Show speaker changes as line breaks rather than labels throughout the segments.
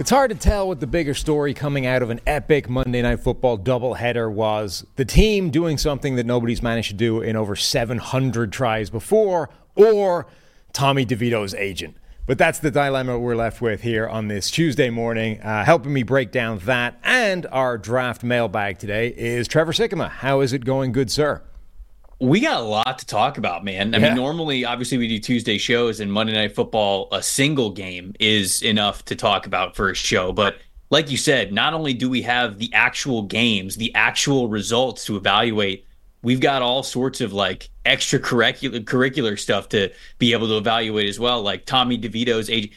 It's hard to tell what the bigger story coming out of an epic Monday Night Football doubleheader was. The team doing something that nobody's managed to do in over 700 tries before, or Tommy DeVito's agent. But that's the dilemma we're left with here on this Tuesday morning. Uh, helping me break down that and our draft mailbag today is Trevor Sikkema. How is it going, good sir?
We got a lot to talk about, man. I
Yeah.
mean, normally, obviously, we do Tuesday shows, and Monday Night Football, a single game is enough to talk about for a show. But like you said, not only do we have the actual games, the actual results to evaluate, we've got all sorts of like extracurricular curricular stuff to be able to evaluate as well, like Tommy DeVito's age.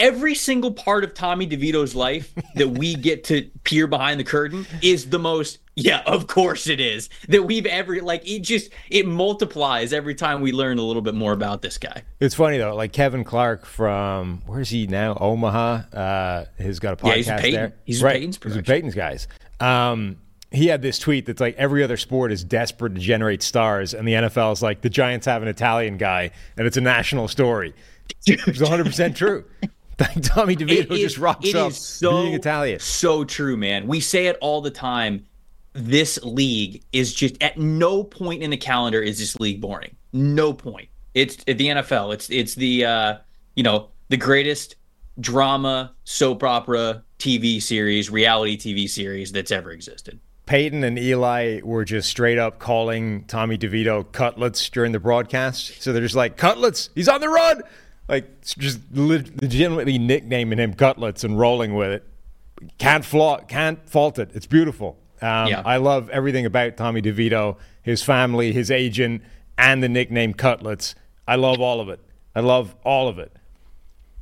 Every single part of Tommy DeVito's life that we get to peer behind the curtain is the most, yeah, of course it is, that we've ever, like, it just, it multiplies every time we learn a little bit more about this guy.
It's funny though, like Kevin Clark from where's he now? Omaha. Uh, has got a podcast
Yeah, he's Peyton.
there.
He's
right.
Peyton's
He's with
production.
Peyton's guys. Um, he had this tweet that's like every other sport is desperate to generate stars, and the NFL is like the Giants have an Italian guy, and it's a national story. It's 100 percent true. Like Tommy DeVito
It
just rocks
it
up
is so,
being Italian.
So true, man. We say it all the time. This league is just at no point in the calendar is this league boring. No point. It's the NFL. It's it's the uh, you know the greatest drama soap opera TV series, reality TV series that's ever existed.
Peyton and Eli were just straight up calling Tommy DeVito cutlets during the broadcast. So they're just like, cutlets, he's on the run. Like, just legitimately nicknaming him cutlets and rolling with it. Can't flaw, can't fault it. It's beautiful. Um,
Yeah.
I love everything about Tommy DeVito, his family, his agent, and the nickname cutlets. I love all of it. I love all of it.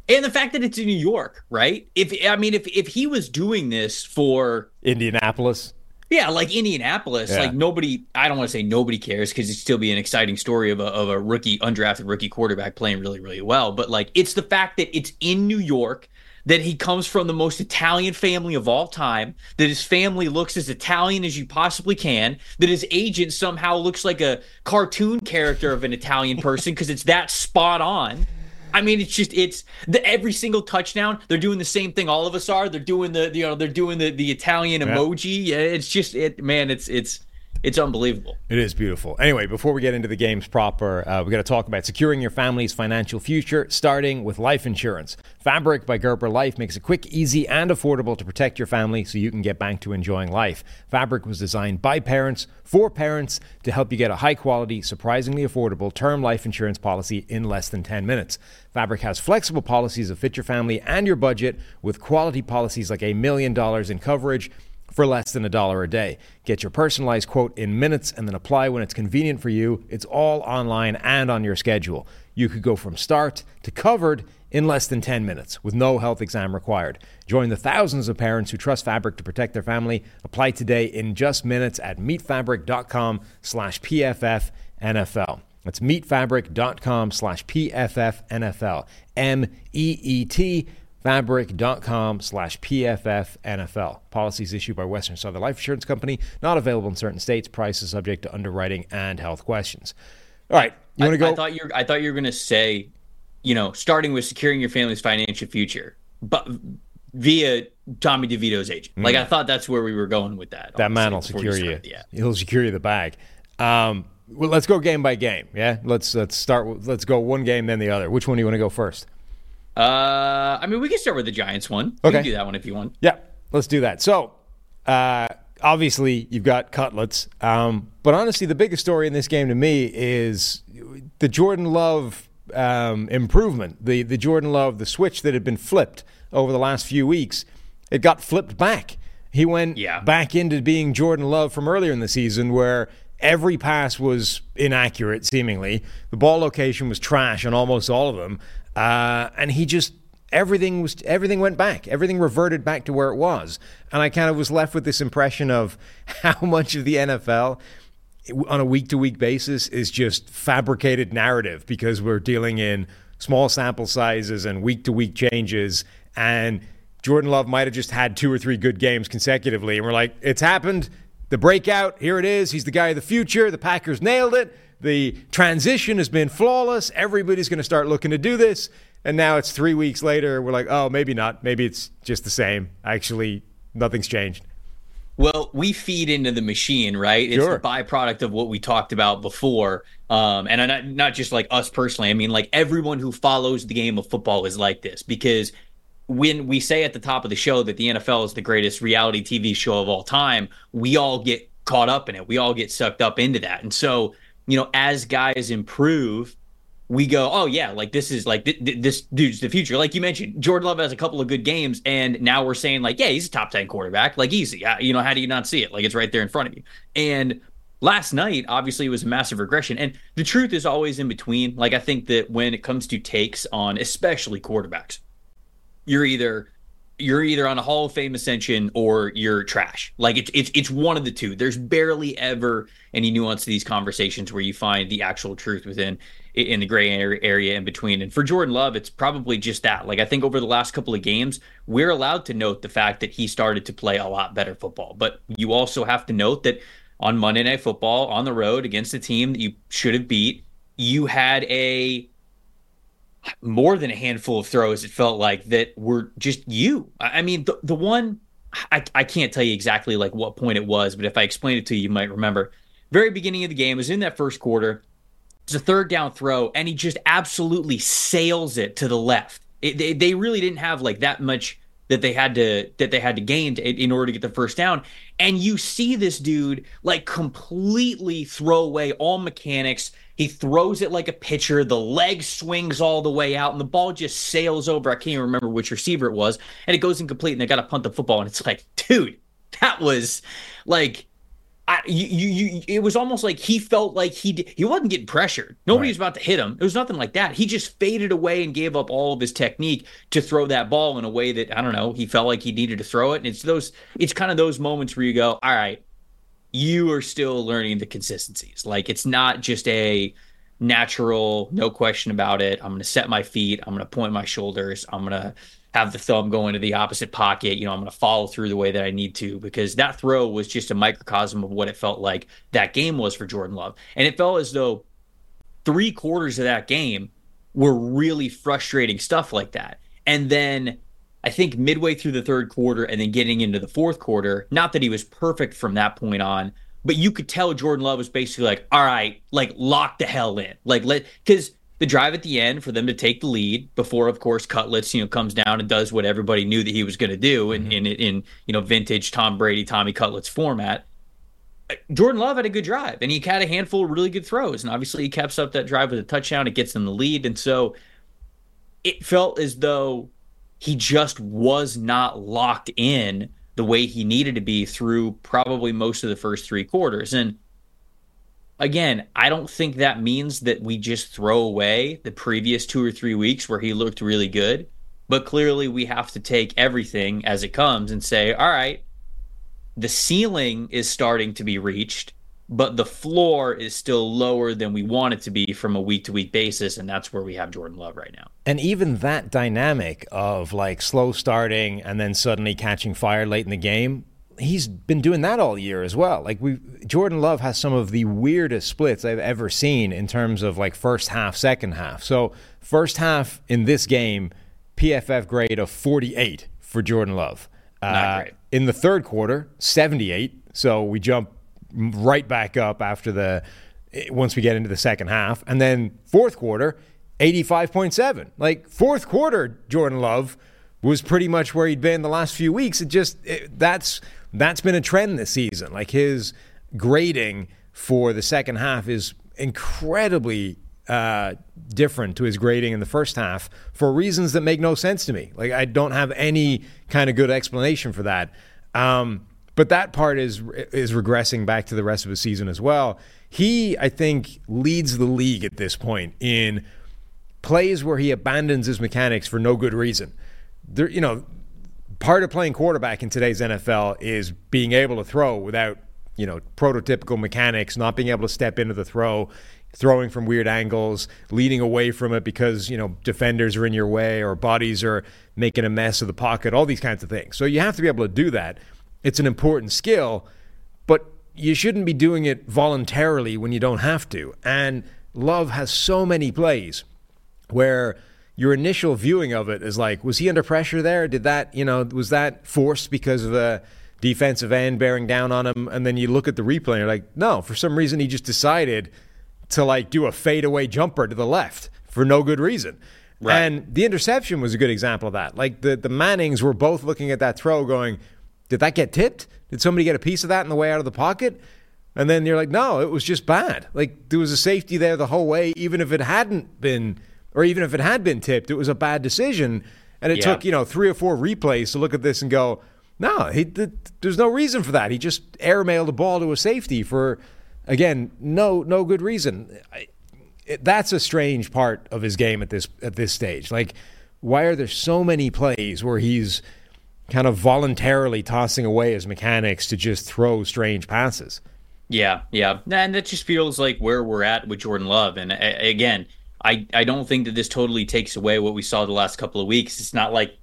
And the fact that it's in New York, right? If I mean, if if he was doing this for
Indianapolis.
Yeah, like Indianapolis,
Yeah.
like nobody. I don't want to say nobody cares because it'd still be an exciting story of a of a rookie, undrafted rookie quarterback playing really, really well. But like, it's the fact that it's in New York, that he comes from the most Italian family of all time, that his family looks as Italian as you possibly can, that his agent somehow looks like a cartoon character of an Italian person because it's that spot on. I mean, it's just it's the every single touchdown. They're doing the same thing. All of us are. They're doing the you know they're doing the the Italian emoji. Yeah, It's just it man. It's it's it's unbelievable.
It is beautiful. Anyway, before we get into the games proper, uh, we got to talk about securing your family's financial future, starting with life insurance. Fabric by Gerber Life makes it quick, easy, and affordable to protect your family so you can get back to enjoying life. Fabric was designed by parents for parents to help you get a high quality, surprisingly affordable term life insurance policy in less than 10 minutes. Fabric has flexible policies that fit your family and your budget with quality policies like a million dollars in coverage for less than a dollar a day. Get your personalized quote in minutes and then apply when it's convenient for you. It's all online and on your schedule. You could go from start to covered in less than 10 minutes with no health exam required. Join the thousands of parents who trust Fabric to protect their family. Apply today in just minutes at meetfabric.com slash PFF NFL. That's meetfabric.com slash PFF NFL. Fabric.com slash PFF NFL. Policies issued by Western Southern Life Insurance Company, not available in certain states. Prices subject to underwriting and health questions. All right, you want to go?
I thought you're I thought you were gonna say, you know, starting with securing your family's financial future, but via Tommy DeVito's agent. Like I thought that's where we were going with that.
Mm. that man will secure you.
Yeah.
He'll secure you the bag. Um, well, let's go game by game. Yeah, let's let's start. with- Let's go one game then the other. Which one do you want to go first?
Uh, I mean, we can start with the Giants one. We
Okay.
can do that one if you want.
Yeah, let's do that. So, uh, obviously, you've got cutlets, um, but honestly, the biggest story in this game to me is the Jordan Love um, improvement, the the Jordan Love, the switch that had been flipped over the last few weeks. It got flipped back. He went
Yeah.
back into being Jordan Love from earlier in the season, where every pass was inaccurate, seemingly. The ball location was trash on almost all of them, uh, and he just everything was everything went back. Everything reverted back to where it was, and I kind of was left with this impression of how much of the NFL on a week to week basis is just fabricated narrative because we're dealing in small sample sizes and week to week changes. And Jordan Love might have just had two or three good games consecutively. And we're like it's happened. The breakout here it is. He's the guy of the future. The Packers nailed it the transition has been flawless everybody's going to start looking to do this and now it's 3 weeks later we're like oh maybe not maybe it's just the same actually nothing's changed
Well, we feed into the machine, right? It's
Sure.
the byproduct of what we talked about before. Um, and not, not just like us personally. I mean, like everyone who follows the game of football is like this because when we say at the top of the show that the NFL is the greatest reality TV show of all time, we all get caught up in it. We all get sucked up into that. And so, you know, as guys improve, we go, oh yeah, like this is like th- th- this dude's the future. Like you mentioned, Jordan Love has a couple of good games, and now we're saying like, yeah, he's a top ten quarterback, like easy. You know, how do you not see it? Like it's right there in front of you. And last night, obviously, it was a massive regression, and the truth is always in between. Like I think that when it comes to takes on, especially quarterbacks, you're either you're either on a Hall of Fame ascension or you're trash. Like it's it's it's one of the two. There's barely ever any nuance to these conversations where you find the actual truth within in the gray area in between. And for Jordan Love, it's probably just that. Like I think over the last couple of games, we're allowed to note the fact that he started to play a lot better football. But you also have to note that on Monday Night Football on the road against a team that you should have beat, you had a more than a handful of throws it felt like that were just you. I mean the, the one I, I can't tell you exactly like what point it was but if i explain it to you you might remember. Very beginning of the game was in that first quarter. It's a third down throw and he just absolutely sails it to the left. It, they, they really didn't have like that much that they had to that they had to gain to, in order to get the first down. And you see this dude like completely throw away all mechanics he throws it like a pitcher the leg swings all the way out and the ball just sails over i can't even remember which receiver it was and it goes incomplete and they got to punt the football and it's like dude that was like I, you, you, you, it was almost like he felt like he he wasn't getting pressured. Nobody was about to hit him. It was nothing like that. He just faded away and gave up all of his technique to throw that ball in a way that I don't know. He felt like he needed to throw it, and it's those. It's kind of those moments where you go, all right, you are still learning the consistencies. Like it's not just a natural, no question about it. I'm going to set my feet. I'm going to point my shoulders. I'm going to have the thumb go into the opposite pocket. You know, I'm going to follow through the way that I need to because that throw was just a microcosm of what it felt like that game was for Jordan Love. And it felt as though three quarters of that game were really frustrating stuff like that. And then I think midway through the third quarter and then getting into the fourth quarter, not that he was perfect from that point on, but you could tell Jordan Love was basically like, all right, like lock the hell in. Like let because the drive at the end for them to take the lead before, of course, Cutlets, you know, comes down and does what everybody knew that he was going to do in, mm-hmm. in in you know vintage Tom Brady, Tommy Cutlets format. Jordan Love had a good drive and he had a handful of really good throws. And obviously he caps up that drive with a touchdown. It gets them the lead. And so it felt as though he just was not locked in the way he needed to be through probably most of the first three quarters. And again, I don't think that means that we just throw away the previous two or three weeks where he looked really good. But clearly, we have to take everything as it comes and say, all right, the ceiling is starting to be reached, but the floor is still lower than we want it to be from a week to week basis. And that's where we have Jordan Love right now.
And even that dynamic of like slow starting and then suddenly catching fire late in the game, he's been doing that all year as well. Like we Jordan Love has some of the weirdest splits I've ever seen in terms of like first half, second half. So first half in this game, PFF grade of 48 for Jordan Love.
Not great.
Uh, in the third quarter, 78. So we jump right back up after the once we get into the second half. And then fourth quarter, 85.7. Like fourth quarter, Jordan Love was pretty much where he'd been the last few weeks. It just it, that's that's been a trend this season. Like his grading for the second half is incredibly uh, different to his grading in the first half for reasons that make no sense to me. Like I don't have any kind of good explanation for that. Um, but that part is is regressing back to the rest of the season as well. He, I think, leads the league at this point in plays where he abandons his mechanics for no good reason. There, you know, part of playing quarterback in today's NFL is being able to throw without, you know, prototypical mechanics, not being able to step into the throw, throwing from weird angles, leading away from it because, you know, defenders are in your way or bodies are making a mess of the pocket, all these kinds of things. So you have to be able to do that. It's an important skill, but you shouldn't be doing it voluntarily when you don't have to. And Love has so many plays where your initial viewing of it is like, was he under pressure there? Did that, you know, was that forced because of a defensive end bearing down on him? And then you look at the replay and you're like, no, for some reason he just decided to like do a fadeaway jumper to the left for no good reason. Right. And the interception was a good example of that. Like the, the Mannings were both looking at that throw going, did that get tipped? Did somebody get a piece of that in the way out of the pocket? And then you're like, no, it was just bad. Like there was a safety there the whole way, even if it hadn't been, or even if it had been tipped, it was a bad decision. And it yeah. took, you know, three or four replays to look at this and go, no, he, th- there's no reason for that. He just airmailed the ball to a safety for, again, no no good reason. I, it, that's a strange part of his game at this at this stage. Like, why are there so many plays where he's kind of voluntarily tossing away his mechanics to just throw strange passes.
Yeah, yeah, and that just feels like where we're at with Jordan Love. And again, I I don't think that this totally takes away what we saw the last couple of weeks. It's not like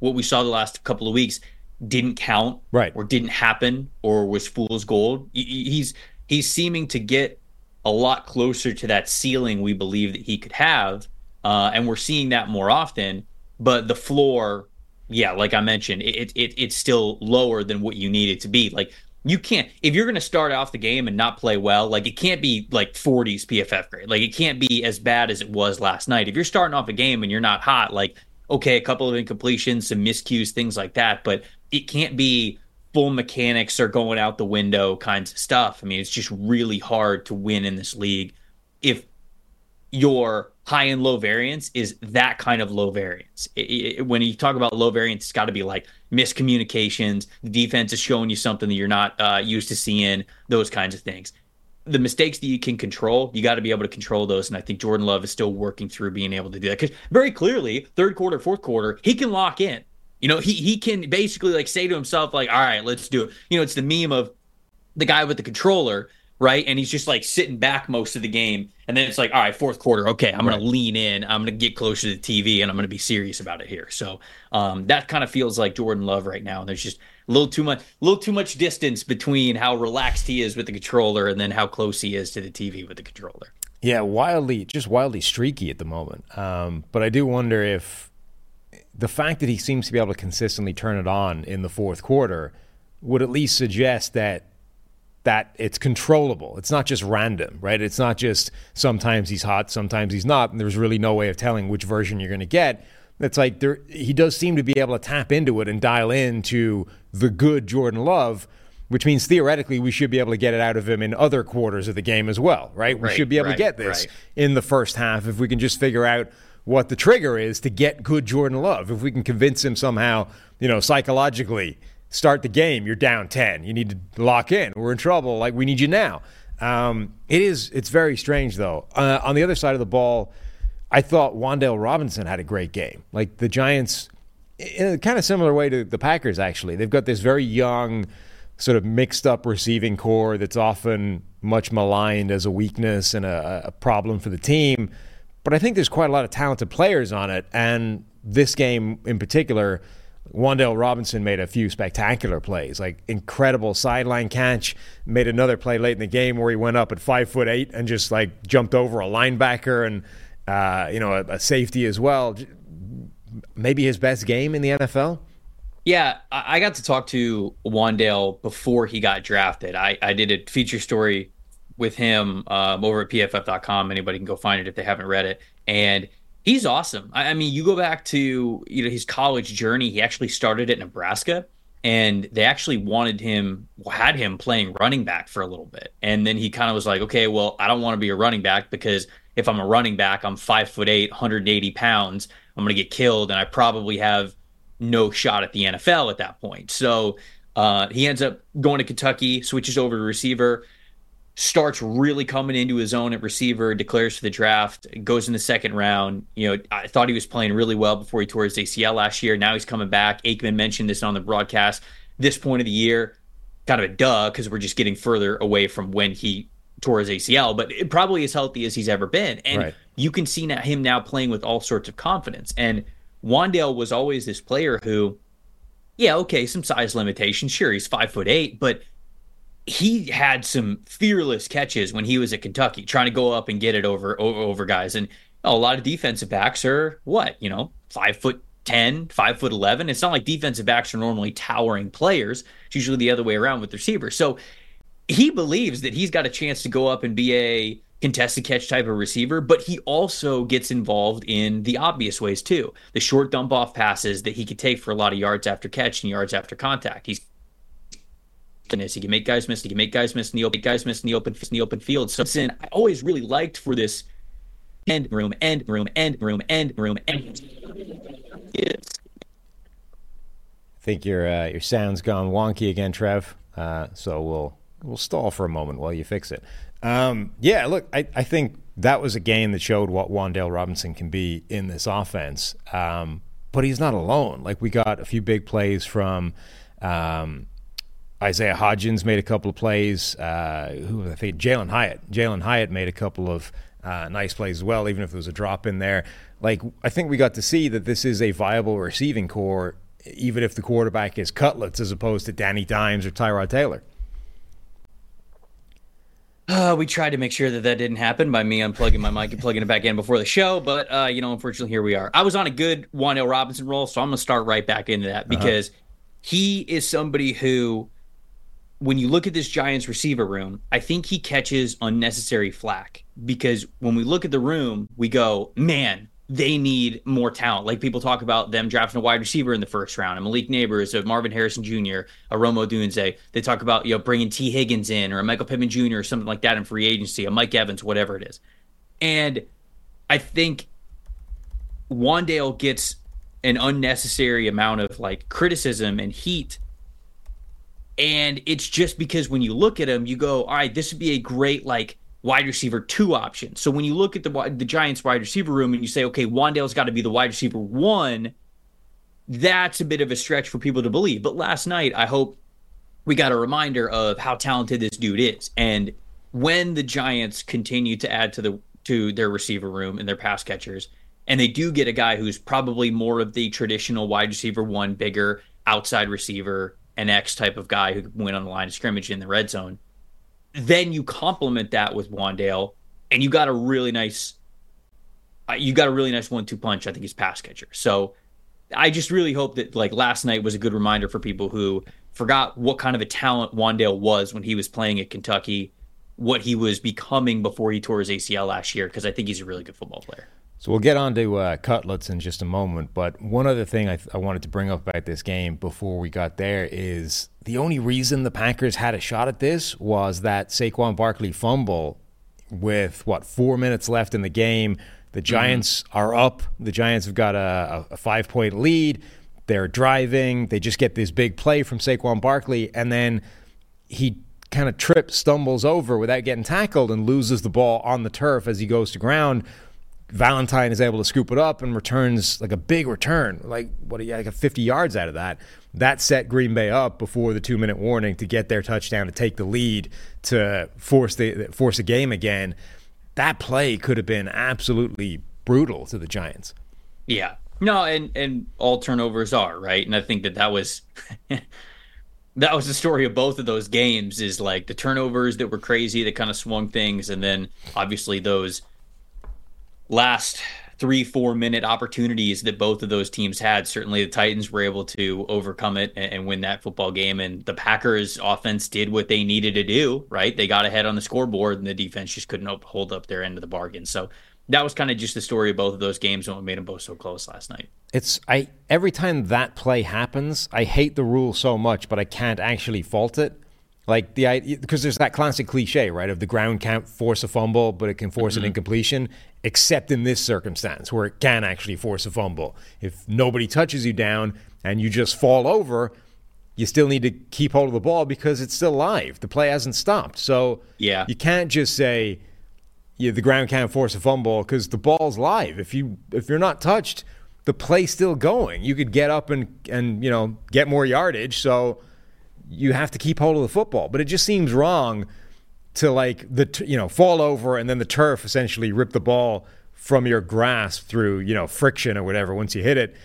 what we saw the last couple of weeks didn't count,
right,
or didn't happen, or was fool's gold. He's he's seeming to get a lot closer to that ceiling we believe that he could have, uh, and we're seeing that more often. But the floor yeah, like I mentioned, it, it it's still lower than what you need it to be. Like you can't if you're going to start off the game and not play well, like it can't be like 40s PFF grade. Like it can't be as bad as it was last night. If you're starting off a game and you're not hot, like okay, a couple of incompletions, some miscues, things like that, but it can't be full mechanics are going out the window kinds of stuff. I mean, it's just really hard to win in this league if your high and low variance is that kind of low variance. It, it, when you talk about low variance, it's got to be like miscommunications. The defense is showing you something that you're not uh, used to seeing. Those kinds of things. The mistakes that you can control, you got to be able to control those. And I think Jordan Love is still working through being able to do that because very clearly, third quarter, fourth quarter, he can lock in. You know, he he can basically like say to himself, like, all right, let's do it. You know, it's the meme of the guy with the controller right? And he's just like sitting back most of the game. And then it's like, all right, fourth quarter, okay, I'm right. going to lean in. I'm going to get closer to the TV and I'm going to be serious about it here. So um, that kind of feels like Jordan Love right now. And there's just a little too much, a little too much distance between how relaxed he is with the controller and then how close he is to the TV with the controller.
Yeah, wildly, just wildly streaky at the moment. Um, but I do wonder if the fact that he seems to be able to consistently turn it on in the fourth quarter would at least suggest that that it's controllable. It's not just random, right? It's not just sometimes he's hot, sometimes he's not, and there's really no way of telling which version you're going to get. It's like there, he does seem to be able to tap into it and dial into the good Jordan Love, which means theoretically we should be able to get it out of him in other quarters of the game as well, right? right we should be able right, to get this right. in the first half if we can just figure out what the trigger is to get good Jordan Love. If we can convince him somehow, you know, psychologically start the game, you're down 10. You need to lock in. We're in trouble. Like, we need you now. Um, it is, it's very strange, though. Uh, on the other side of the ball, I thought Wan'Dale Robinson had a great game. Like, the Giants, in a kind of similar way to the Packers, actually. They've got this very young, sort of mixed up receiving core that's often much maligned as a weakness and a, a problem for the team. But I think there's quite a lot of talented players on it. And this game in particular, Wan'Dale Robinson made a few spectacular plays, like incredible sideline catch. Made another play late in the game where he went up at five foot eight and just like jumped over a linebacker and uh, you know a, a, safety as well. Maybe his best game in the NFL.
Yeah, I got to talk to Wan'Dale before he got drafted. I, I did a feature story with him um, over at pff.com. Anybody can go find it if they haven't read it. And He's awesome. I, I mean, you go back to you know his college journey. He actually started at Nebraska, and they actually wanted him, had him playing running back for a little bit, and then he kind of was like, okay, well, I don't want to be a running back because if I'm a running back, I'm five foot eight, 180 pounds. I'm going to get killed, and I probably have no shot at the NFL at that point. So uh, he ends up going to Kentucky, switches over to receiver starts really coming into his own at receiver, declares for the draft, goes in the second round. You know, I thought he was playing really well before he tore his ACL last year. Now he's coming back. Aikman mentioned this on the broadcast. This point of the year, kind of a duh, because we're just getting further away from when he tore his ACL, but it probably as healthy as he's ever been. And right. you can see now, him now playing with all sorts of confidence. And Wan'Dale was always this player who, yeah, okay, some size limitations. Sure, he's five foot eight, but he had some fearless catches when he was at Kentucky, trying to go up and get it over over, over guys. And a lot of defensive backs are what you know, five foot 10, five foot 11. It's not like defensive backs are normally towering players. It's usually the other way around with receivers. So he believes that he's got a chance to go up and be a contested catch type of receiver, but he also gets involved in the obvious ways too. The short dump off passes that he could take for a lot of yards after catch and yards after contact. He's he can make guys miss. He can make guys miss in the open. Guys miss in the open in the open field. So sin I always really liked for this end room, end room, end room, end room, end. Yes.
I think your uh, your sound's gone wonky again, Trev. Uh, so we'll we'll stall for a moment while you fix it. Um, yeah, look, I, I think that was a game that showed what Wan'Dale Robinson can be in this offense. Um, but he's not alone. Like we got a few big plays from um, Isaiah Hodgins made a couple of plays. Uh, who I think Jalin Hyatt. Jalin Hyatt made a couple of uh, nice plays as well, even if there was a drop in there. Like I think we got to see that this is a viable receiving core, even if the quarterback is Cutlets as opposed to Danny Dimes or Tyrod Taylor.
Uh, we tried to make sure that that didn't happen by me unplugging my mic and plugging it back in before the show, but uh, you know, unfortunately, here we are. I was on a good Wan'Dale Robinson roll, so I'm gonna start right back into that uh-huh. because uh-huh. he is somebody who when you look at this Giants receiver room, I think he catches unnecessary flack because when we look at the room, we go, man, they need more talent. Like people talk about them drafting a wide receiver in the first round, a Malik Nabers, a Marvin Harrison Jr., a Rome Odunze. They talk about you know bringing Tee Higgins in or a Michael Pittman Jr. or something like that in free agency, a Mike Evans, whatever it is. And I think Wan'Dale gets an unnecessary amount of like criticism and heat and it's just because when you look at him, you go, all right, this would be a great like wide receiver two option. So when you look at the the Giants wide receiver room and you say, okay, Wan'Dale's got to be the wide receiver one, that's a bit of a stretch for people to believe. But last night, I hope we got a reminder of how talented this dude is. And when the Giants continue to add to the to their receiver room and their pass catchers, and they do get a guy who's probably more of the traditional wide receiver one, bigger outside receiver, an X type of guy who went on the line of scrimmage in the red zone. Then you complement that with Wan'Dale, and you got a really nice, uh, you got a really nice one-two punch. I think he's pass catcher. So I just really hope that like last night was a good reminder for people who forgot what kind of a talent Wan'Dale was when he was playing at Kentucky, what he was becoming before he tore his ACL last year. Because I think he's a really good football player.
So we'll get on to uh, cutlets in just a moment. But one other thing I, th- I, wanted to bring up about this game before we got there is the only reason the Packers had a shot at this was that Saquon Barkley fumble with what four minutes left in the game. The mm-hmm. Giants mm-hmm. are up. The Giants have got a, a five point lead. They're driving. They just get this big play from Saquon Barkley, and then he kind of trips, stumbles over without getting tackled, and loses the ball on the turf as he goes to ground Valentine is able to scoop it up and returns like a big return, like what like 50 yards out of that. That set Green Bay up before the two minute warning to get their touchdown to take the lead to force the force a game again. That play could have been absolutely brutal to the Giants.
Yeah, no, and and all turnovers are right, and I think that that was. that was the story of both of those games is like the turnovers that were crazy that kind of swung things and then obviously those last three, four minute opportunities that both of those teams had. Certainly the Titans were able to overcome it and, and, win that football game. And the Packers offense did what they needed to do, right? They got ahead on the scoreboard and the defense just couldn't hold up their end of the bargain. So that was kind of just the story of both of those games and what made them both so close last night.
It's I every time that play happens, I hate the rule so much, but I can't actually fault it. Like the because there's that classic cliche, right, of the ground can't force a fumble, but it can force mm-hmm. an incompletion. Except in this circumstance, where it can actually force a fumble. If nobody touches you down and you just fall over, you still need to keep hold of the ball because it's still live. The play hasn't stopped. So
yeah,
you can't just say yeah, the ground can't force a fumble because the ball's live. If you if you're not touched, the play's still going. You could get up and and you know get more yardage. So you have to keep hold of the football. But it just seems wrong to like the you know fall over and then the turf essentially rip the ball from your grasp through you know friction or whatever once you hit it.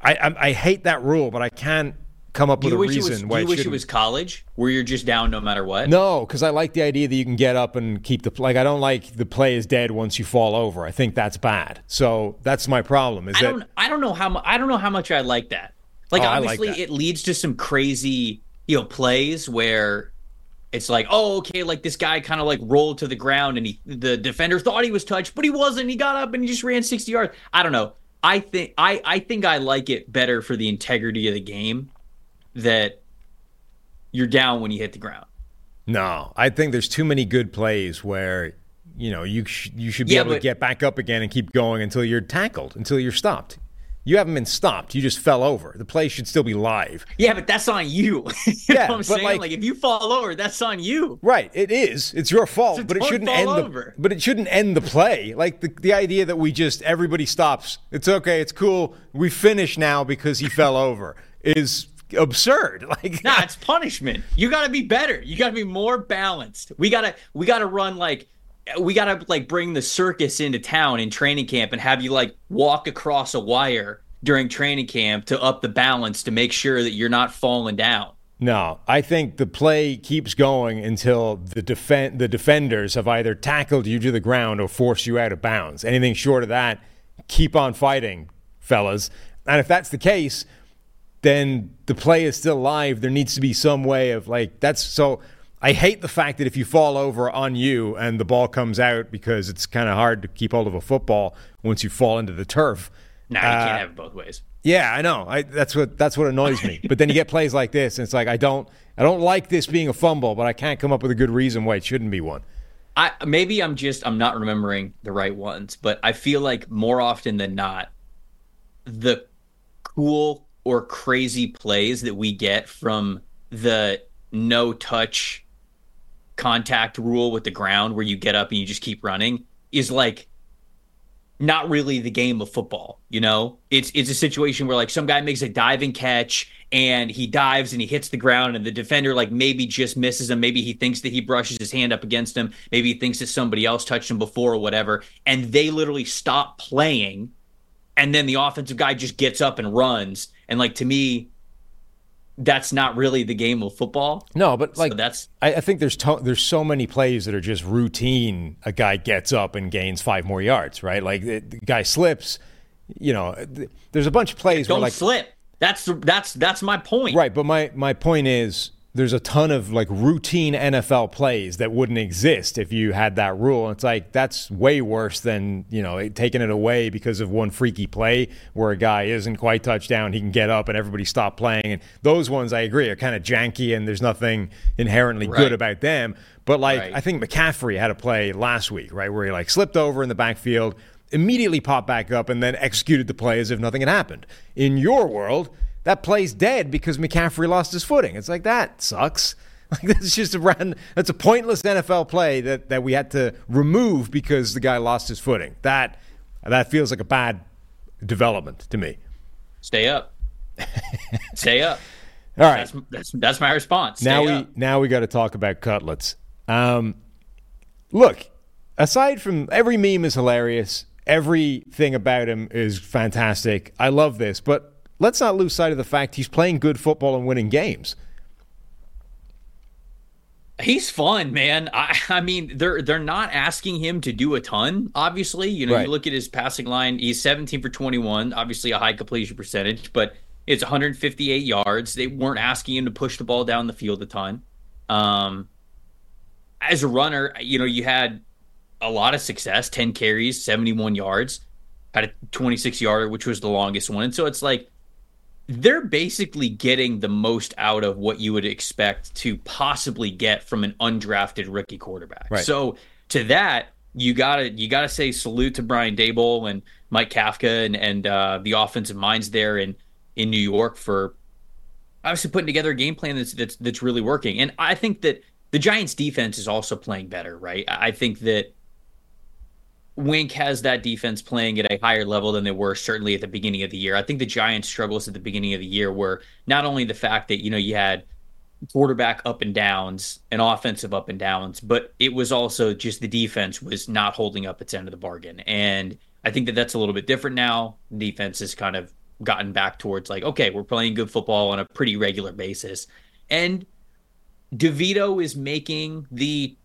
I I, I hate that rule, but I can't come up with a reason
was,
why.
Do you wish it was college where you're just down no matter what?
No, because I like the idea that you can get up and keep the like. I don't like the play is dead once you fall over. I think that's bad. So that's my problem. Is
I
that
don't I don't know how I don't know how much I like that. Like oh, obviously like it leads to some crazy you know plays where it's like, oh, okay, like this guy kind of like rolled to the ground and he the defender thought he was touched, but he wasn't. He got up and he just ran 60 yards. I don't know. I think I I think I like it better for the integrity of the game that you're down when you hit the ground.
No, I think there's too many good plays where you know you sh- you should be yeah, able but, to get back up again and keep going until you're tackled, until you're stopped. You haven't been stopped. You just fell over. The play should still be live.
Yeah, but that's on you. you yeah, know what I'm saying? Like, like, if you fall over, that's on you.
Right. It is. It's your fault. So but it shouldn't end over. the but it shouldn't end the play. Like the, the idea that we just everybody stops. It's okay, it's cool. We finish now because he fell over is absurd. Like
Nah, it's punishment. You gotta be better. You gotta be more balanced. We gotta we gotta run like we gotta like bring the circus into town in training camp and have you like walk across a wire during training camp to up the balance to make sure that you're not falling down.
No, I think the play keeps going until the defend the defenders have either tackled you to the ground or forced you out of bounds. Anything short of that, keep on fighting, fellas. And if that's the case, then the play is still live. There needs to be some way of like that's so. I hate the fact that if you fall over on you and the ball comes out because it's kind of hard to keep hold of a football once you fall into the turf.
No, you uh, can't have it both ways.
Yeah, I know. I, that's what that's what annoys me. but then you get plays like this, and it's like I don't I don't like this being a fumble, but I can't come up with a good reason why it shouldn't be one.
I maybe I'm just I'm not remembering the right ones, but I feel like more often than not, the cool or crazy plays that we get from the no touch contact rule with the ground where you get up and you just keep running is like not really the game of football, you know? It's it's a situation where like some guy makes a diving catch and he dives and he hits the ground and the defender like maybe just misses him, maybe he thinks that he brushes his hand up against him, maybe he thinks that somebody else touched him before or whatever, and they literally stop playing. And then the offensive guy just gets up and runs. And like to me, that's not really the game of football.
No, but like so that's I, I, think there's to, there's so many plays that are just routine. A guy gets up and gains five more yards, right? Like the, the guy slips. You know, there's a bunch of plays
Don't
where like
slip. That's that's that's my point.
Right, but my my point is there's a ton of like routine NFL plays that wouldn't exist if you had that rule. And It's like that's way worse than you know taking it away because of one freaky play where a guy isn't quite touchdown, he can get up and everybody stop playing. And those ones, I agree, are kind of janky and there's nothing inherently right. good about them. But like right. I think McCaffrey had a play last week, right, where he like slipped over in the backfield, immediately popped back up, and then executed the play as if nothing had happened. In your world that play's dead because McCaffrey lost his footing. It's like that sucks. Like that's just a random, that's a pointless NFL play that, that we had to remove because the guy lost his footing. That that feels like a bad development to me.
Stay up. Stay up.
All right.
That's, that's, that's my response.
Stay now we
up.
now we got to talk about cutlets. Um, look, aside from every meme is hilarious, everything about him is fantastic. I love this, but let's not lose sight of the fact he's playing good football and winning games.
He's fun, man. I, I, mean, they're they're not asking him to do a ton. Obviously, you know, right. you look at his passing line. He's 17 for 21. Obviously, a high completion percentage, but it's 158 yards. They weren't asking him to push the ball down the field a ton. Um, as a runner, you know, you had a lot of success 10 carries, 71 yards, had a 26 yarder, which was the longest one. And so it's like they're basically getting the most out of what you would expect to possibly get from an undrafted rookie quarterback.
Right.
So to that, you gotta you gotta say salute to Brian Daboll and Mike Kafka and and uh, the offensive minds there in in New York for obviously putting together a game plan that's that's that's really working. And I think that the Giants defense is also playing better, right? I think that Wink has that defense playing at a higher level than they were certainly at the beginning of the year. I think the Giants' struggles at the beginning of the year were not only the fact that you know you had quarterback up and downs and offensive up and downs, but it was also just the defense was not holding up its end of the bargain. And I think that that's a little bit different now. Defense has kind of gotten back towards like, okay, we're playing good football on a pretty regular basis. And DeVito is making the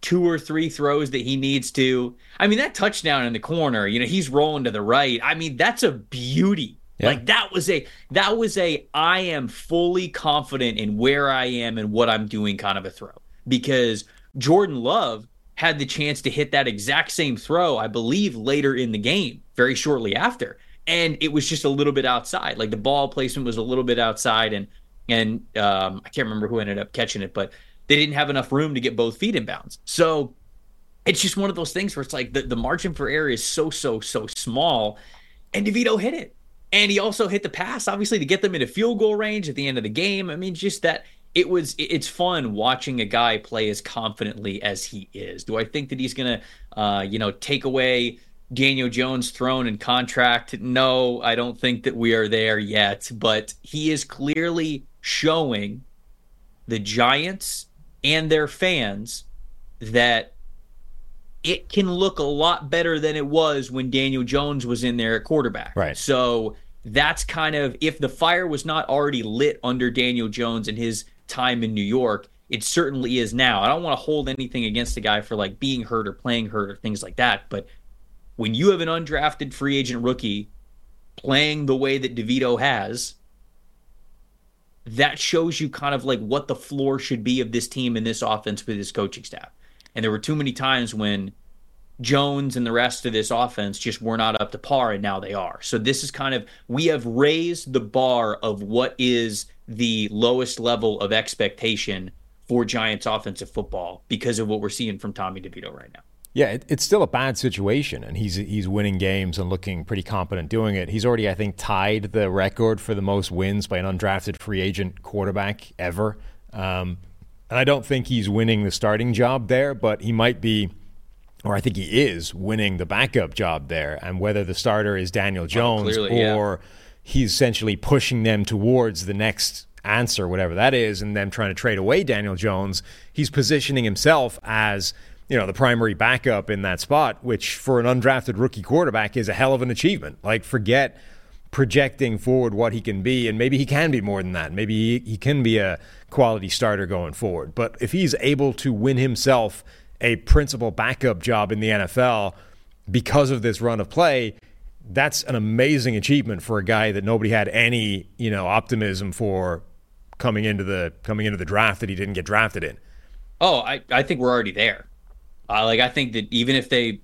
two or three throws that he needs to. I mean, that touchdown in the corner, you know, he's rolling to the right. I mean, that's a beauty. Yeah. Like that was a that was a I am fully confident in where I am and what I'm doing kind of a throw. Because Jordan Love had the chance to hit that exact same throw, I believe, later in the game, very shortly after. And it was just a little bit outside. Like the ball placement was a little bit outside and and um, I can't remember who ended up catching it, but they didn't have enough room to get both feet in bounds. So it's just one of those things where it's like the, the margin for error is so, so, so small. And DeVito hit it. And he also hit the pass, obviously, to get them into field goal range at the end of the game. I mean, just that it was it's fun watching a guy play as confidently as he is. Do I think that he's gonna uh, you know, take away Daniel Jones' throne and contract? No, I don't think that we are there yet, but he is clearly showing the Giants and their fans that it can look a lot better than it was when Daniel Jones was in there at quarterback.
Right.
So that's kind of if the fire was not already lit under Daniel Jones and his time in New York, it certainly is now. I don't want to hold anything against the guy for like being hurt or playing hurt or things like that, but when you have an undrafted free agent rookie playing the way that DeVito has, that shows you kind of like what the floor should be of this team and this offense with this coaching staff. And there were too many times when Jones and the rest of this offense just were not up to par, and now they are. So this is kind of we have raised the bar of what is the lowest level of expectation for Giants offensive football because of what we're seeing from Tommy DeVito right now.
Yeah, it, it's still a bad situation, and he's he's winning games and looking pretty competent doing it. He's already, I think, tied the record for the most wins by an undrafted free agent quarterback ever. Um, and I don't think he's winning the starting job there, but he might be, or I think he is winning the backup job there. And whether the starter is Daniel Jones
oh, clearly,
or
yeah.
he's essentially pushing them towards the next answer, whatever that is, and them trying to trade away Daniel Jones, he's positioning himself as you know, the primary backup in that spot, which for an undrafted rookie quarterback is a hell of an achievement. Like, forget projecting forward what he can be, and maybe he can be more than that. Maybe he, he can be a quality starter going forward. But if he's able to win himself a principal backup job in the NFL because of this run of play, that's an amazing achievement for a guy that nobody had any, you know, optimism for coming into the coming into the draft that he didn't get drafted in.
Oh, I, I think we're already there. Uh, like I think that even if they,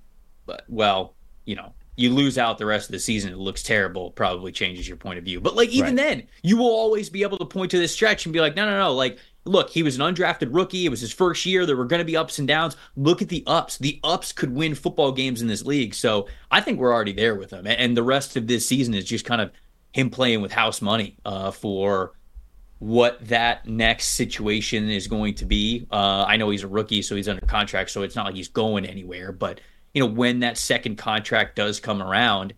well, you know, you lose out the rest of the season, it looks terrible. Probably changes your point of view. But like even right. then, you will always be able to point to this stretch and be like, no, no, no. Like, look, he was an undrafted rookie. It was his first year. There were going to be ups and downs. Look at the ups. The ups could win football games in this league. So I think we're already there with him. And the rest of this season is just kind of him playing with house money uh, for what that next situation is going to be. Uh, I know he's a rookie, so he's under contract, so it's not like he's going anywhere. But you know, when that second contract does come around,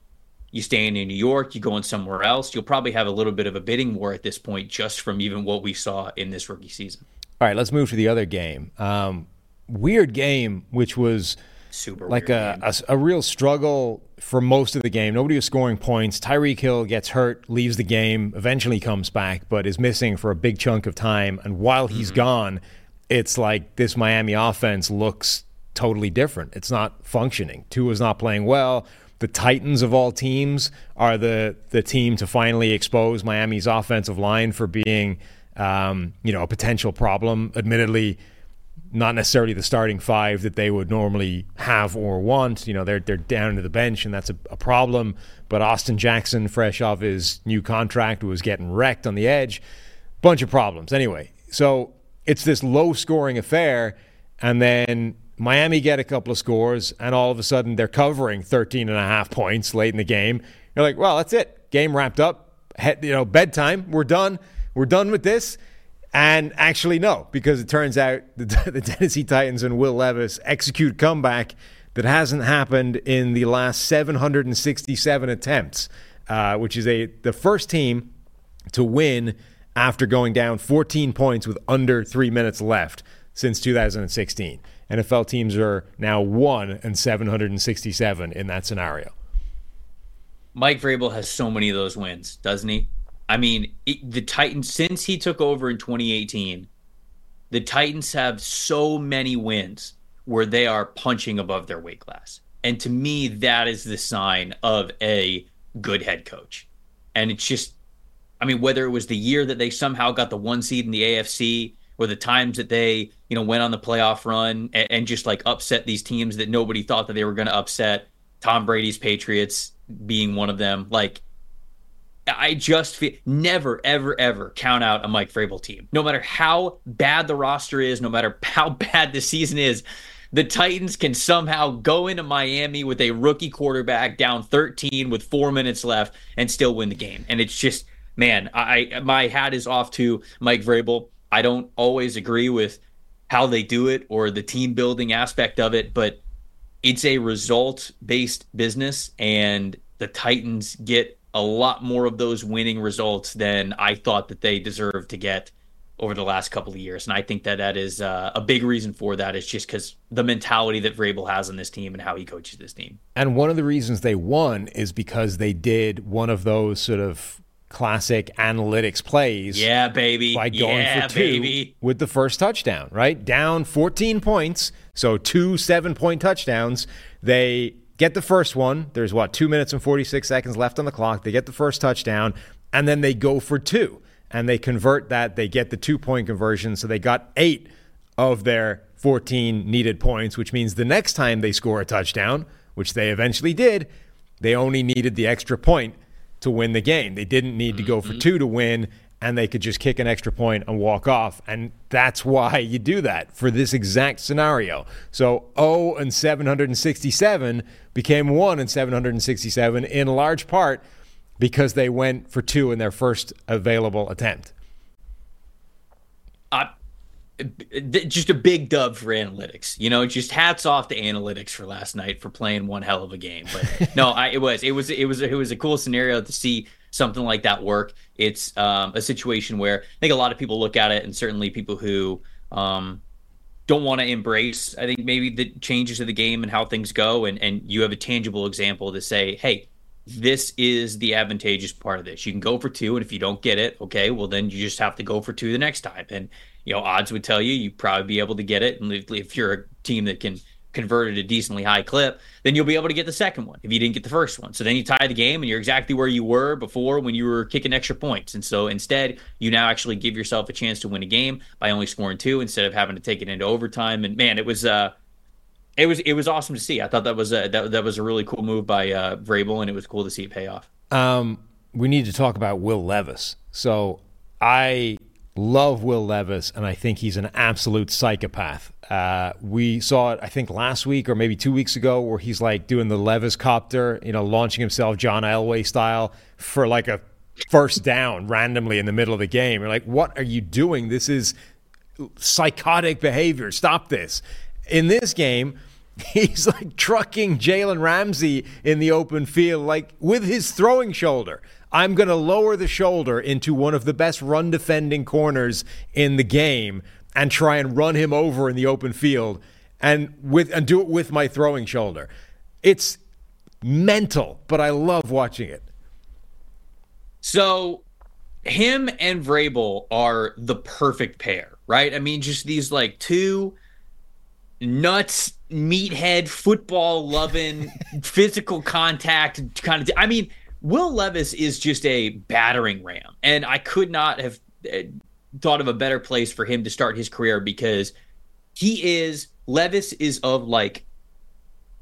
you staying in New York, you going somewhere else, you'll probably have a little bit of a bidding war at this point, just from even what we saw in this rookie season.
All right, let's move to the other game. Um, weird game, which was
super
like a, a, a real struggle for most of the game. Nobody was scoring points. Tyreek Hill gets hurt, leaves the game, eventually comes back, but is missing for a big chunk of time. And while he's mm-hmm. gone, it's like this Miami offense looks totally different. It's not functioning. Tua's not playing well. The Titans of all teams are the the team to finally expose Miami's offensive line for being, um, you know, a potential problem. Admittedly, not necessarily the starting five that they would normally have or want. You know, they're they're down to the bench, and that's a, a problem. But Austin Jackson, fresh off his new contract, was getting wrecked on the edge. Bunch of problems. Anyway, so it's this low scoring affair, and then Miami get a couple of scores, and all of a sudden they're covering 13 and a half points late in the game. You're like, well, that's it. Game wrapped up. You know, bedtime. We're done. We're done with this. And actually, no, because it turns out the, the Tennessee Titans and Will Levis execute comeback that hasn't happened in the last 767 attempts, uh, which is a the first team to win after going down 14 points with under three minutes left since 2016. NFL teams are now one and 767 in that scenario.
Mike Vrabel has so many of those wins, doesn't he? I mean, it, the Titans, since he took over in 2018, the Titans have so many wins where they are punching above their weight class. And to me, that is the sign of a good head coach. And it's just, I mean, whether it was the year that they somehow got the one seed in the AFC or the times that they, you know, went on the playoff run and, and just like upset these teams that nobody thought that they were going to upset, Tom Brady's Patriots being one of them. Like, I just feel never, ever, ever count out a Mike Vrabel team. No matter how bad the roster is, no matter how bad the season is, the Titans can somehow go into Miami with a rookie quarterback down 13 with four minutes left and still win the game. And it's just, man, I my hat is off to Mike Vrabel. I don't always agree with how they do it or the team building aspect of it, but it's a result based business, and the Titans get a lot more of those winning results than I thought that they deserved to get over the last couple of years. And I think that that is uh, a big reason for that is just because the mentality that Vrabel has on this team and how he coaches this team.
And one of the reasons they won is because they did one of those sort of classic analytics plays.
Yeah, baby.
By going
yeah,
for two
baby.
with the first touchdown, right? Down 14 points, so two seven point touchdowns. They get the first one. There's what, two minutes and 46 seconds left on the clock. They get the first touchdown, and then they go for two. And they convert that. They get the two point conversion. So they got eight of their 14 needed points, which means the next time they score a touchdown, which they eventually did, they only needed the extra point to win the game. They didn't need to go for mm-hmm. two to win and they could just kick an extra point and walk off. And that's why you do that for this exact scenario. So 0 and 767 became 1 and 767 in large part because they went for two in their first available attempt.
Uh, just a big dub for analytics. You know, just hats off to analytics for last night for playing one hell of a game. But no, I, it was it was it was it was a cool scenario to see something like that work. It's um, a situation where I think a lot of people look at it, and certainly people who um, don't want to embrace, I think maybe the changes of the game and how things go, and and you have a tangible example to say, hey, this is the advantageous part of this. You can go for two, and if you don't get it, okay, well then you just have to go for two the next time. And you know, odds would tell you you probably be able to get it, and if you're a team that can converted a decently high clip, then you'll be able to get the second one if you didn't get the first one. So then you tie the game and you're exactly where you were before when you were kicking extra points. And so instead, you now actually give yourself a chance to win a game by only scoring two instead of having to take it into overtime. And man, it was uh it was it was awesome to see. I thought that was a that, that was a really cool move by uh Vrabel and it was cool to see it pay off.
Um we need to talk about Will Levis. So I love Will Levis, and I think he's an absolute psychopath. Uh, we saw it, I think, last week or maybe two weeks ago, where he's like doing the Levis copter, you know, launching himself John Elway style for like a first down randomly in the middle of the game. You're like, what are you doing? This is psychotic behavior. Stop this. In this game, he's like trucking Jalen Ramsey in the open field, like with his throwing shoulder. I'm going to lower the shoulder into one of the best run defending corners in the game and try and run him over in the open field and with and do it with my throwing shoulder. It's mental, but I love watching it.
So him and Vrabel are the perfect pair, right? I mean, just these like two nuts, meathead, football loving, physical contact kind of. I mean, Will Levis is just a battering ram, and I could not have uh, thought of a better place for him to start his career because he is Levis is of like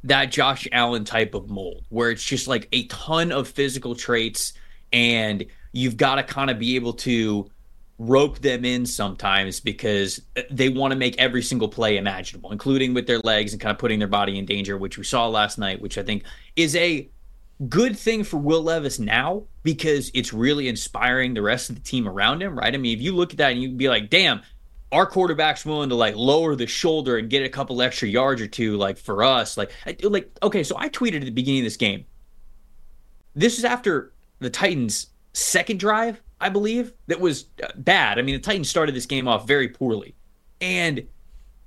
that Josh Allen type of mold where it's just like a ton of physical traits and you've got to kind of be able to rope them in sometimes because they want to make every single play imaginable, including with their legs and kind of putting their body in danger, which we saw last night, which I think is a good thing for Will Levis now because it's really inspiring the rest of the team around him, right? I mean, if you look at that and you be like, damn, our quarterback's willing to like lower the shoulder and get a couple extra yards or two, like for us, like, like, okay, so I tweeted at the beginning of this game. This is after the Titans' second drive, I believe, that was uh, bad. I mean, the Titans started this game off very poorly. And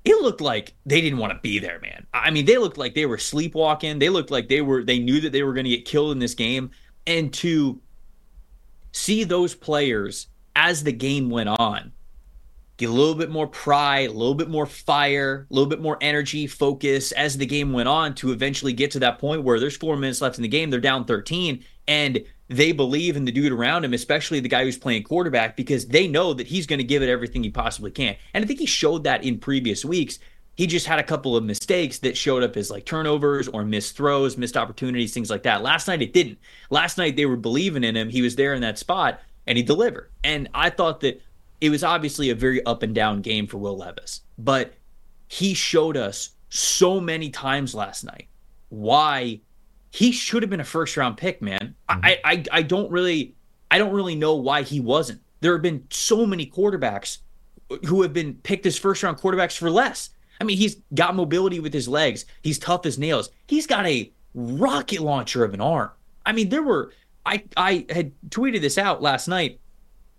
it looked like they didn't want to be there, man. I mean, they looked like they were sleepwalking. They looked like they were they knew that they were going to get killed in this game. And to see those players as the game went on get a little bit more pride, a little bit more fire, a little bit more energy, focus as the game went on to eventually get to that point where there's four minutes left in the game, they're down 13, and they believe in the dude around him, especially the guy who's playing quarterback, because they know that he's going to give it everything he possibly can. And I think he showed that in previous weeks. He just had a couple of mistakes that showed up as like turnovers or missed throws, missed opportunities, things like that. Last night it didn't. Last night they were believing in him. He was there in that spot and he delivered. And I thought that it was obviously a very up and down game for Will Levis, but he showed us so many times last night why he should have been a first round pick, man. Mm-hmm. I, I I don't really I don't really know why he wasn't. There have been so many quarterbacks who have been picked as first round quarterbacks for less. I mean, he's got mobility with his legs. He's tough as nails. He's got a rocket launcher of an arm. I mean, there were I I had tweeted this out last night.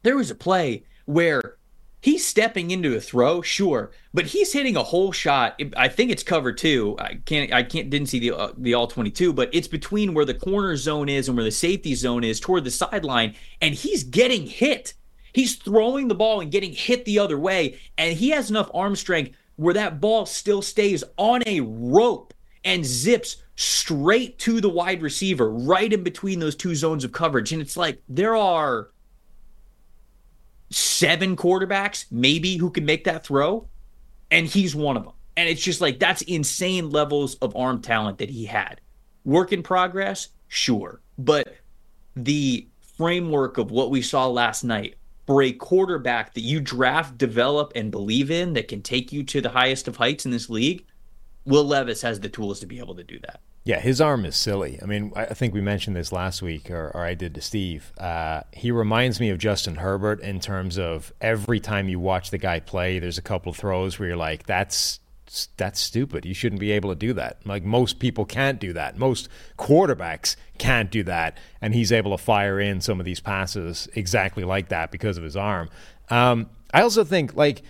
There was a play where he's stepping into a throw, sure, but he's hitting a hole shot. I think it's cover two. I can't, I can't, didn't see the uh, the all twenty two, but it's between where the corner zone is and where the safety zone is toward the sideline, and he's getting hit. He's throwing the ball and getting hit the other way, and he has enough arm strength where that ball still stays on a rope and zips straight to the wide receiver, right in between those two zones of coverage. And it's like there are seven quarterbacks, maybe, who can make that throw, and he's one of them. And it's just like that's insane levels of arm talent that he had. Work in progress, sure. But the framework of what we saw last night for a quarterback that you draft, develop, and believe in that can take you to the highest of heights in this league, Will Levis has the tools to be able to do that.
Yeah, his arm is silly. I mean, I think we mentioned this last week, or, or I did to Steve. Uh, he reminds me of Justin Herbert in terms of every time you watch the guy play, there's a couple throws where you're like, that's that's stupid. You shouldn't be able to do that. Like most people can't do that. Most quarterbacks can't do that, and he's able to fire in some of these passes exactly like that because of his arm. Um, I also think like,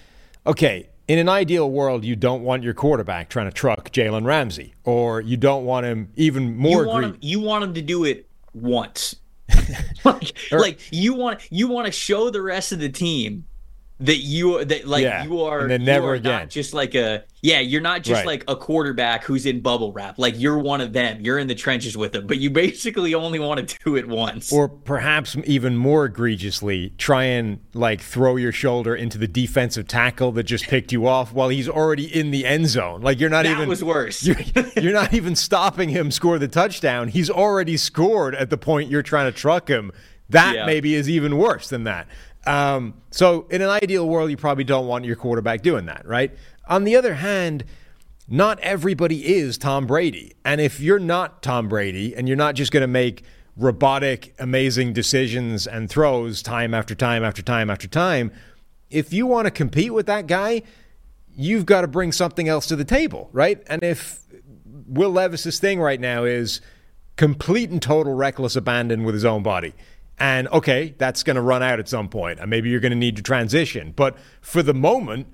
okay, in an ideal world, you don't want your quarterback trying to truck Jalen Ramsey, or you don't want him even more.
You want, him, you want him to do it once. like, or, like you want you want to show the rest of the team that you that like yeah, you are
and then never again.
just like a yeah you're not just right. like a quarterback who's in bubble wrap. Like you're one of them. You're in the trenches with them. But you basically only want to do it once.
Or perhaps even more egregiously try and like throw your shoulder into the defensive tackle that just picked you off while he's already in the end zone. Like you're not
that
even
was worse.
you're, you're not even stopping him score the touchdown. He's already scored at the point you're trying to truck him. That yeah. maybe is even worse than that um, so, in an ideal world, you probably don't want your quarterback doing that, right? On the other hand, not everybody is Tom Brady. And if you're not Tom Brady and you're not just going to make robotic, amazing decisions and throws time after time after time after time, if you want to compete with that guy, you've got to bring something else to the table, right? And if Will Levis's thing right now is complete and total reckless abandon with his own body, and okay, that's going to run out at some point. And maybe you're going to need to transition. But for the moment,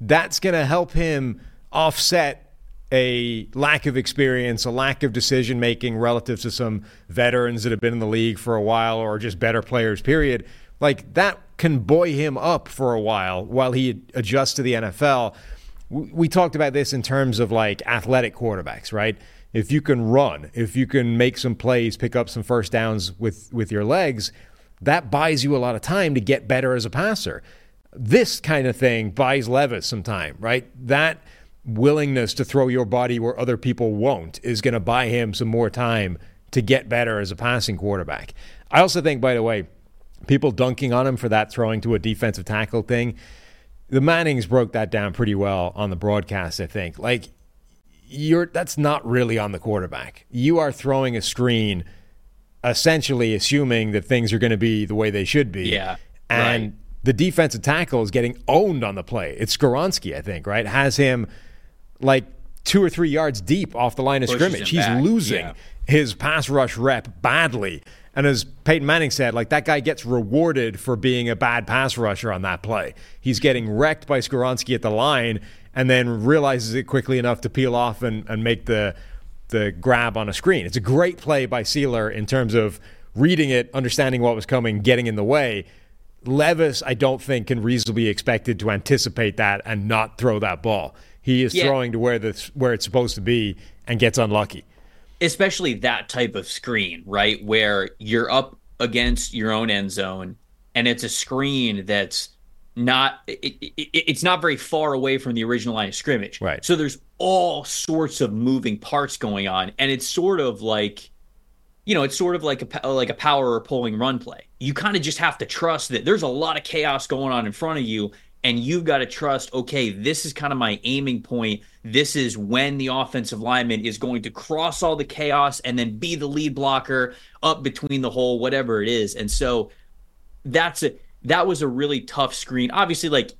that's going to help him offset a lack of experience, a lack of decision making relative to some veterans that have been in the league for a while or just better players, period. Like that can buoy him up for a while while he adjusts to the NFL. We talked about this in terms of like athletic quarterbacks, right? If you can run, if you can make some plays, pick up some first downs with with your legs, that buys you a lot of time to get better as a passer. This kind of thing buys Levis some time, right? That willingness to throw your body where other people won't is going to buy him some more time to get better as a passing quarterback. I also think, by the way, people dunking on him for that throwing to a defensive tackle thing. The Mannings broke that down pretty well on the broadcast, I think. Like you're that's not really on the quarterback. You are throwing a screen essentially assuming that things are going to be the way they should be.
Yeah.
And
right.
the defensive tackle is getting owned on the play. It's Skoronski, I think, right? Has him like two or three yards deep off the line of
Pushes
scrimmage. He's
back.
losing
Yeah.
his pass rush rep badly. And as Peyton Manning said, like that guy gets rewarded for being a bad pass rusher on that play. He's getting wrecked by Skoronski at the line and then realizes it quickly enough to peel off and, and make the the grab on a screen. It's a great play by Sieler in terms of reading it, understanding what was coming, getting in the way. Levis, I don't think, can reasonably be expected to anticipate that and not throw that ball. He is
Yeah.
throwing to where the where it's supposed to be and gets unlucky.
especially that type of screen, right? Where you're up against your own end zone and it's a screen that's not it, it, it's not very far away from the original line of scrimmage.
Right.
So there's all sorts of moving parts going on and it's sort of like you know, it's sort of like a like a power or pulling run play. You kind of just have to trust that there's a lot of chaos going on in front of you and you've got to trust okay, this is kind of my aiming point. This is when the offensive lineman is going to cross all the chaos and then be the lead blocker up between the hole whatever it is. And so that's a that was a really tough screen. Obviously like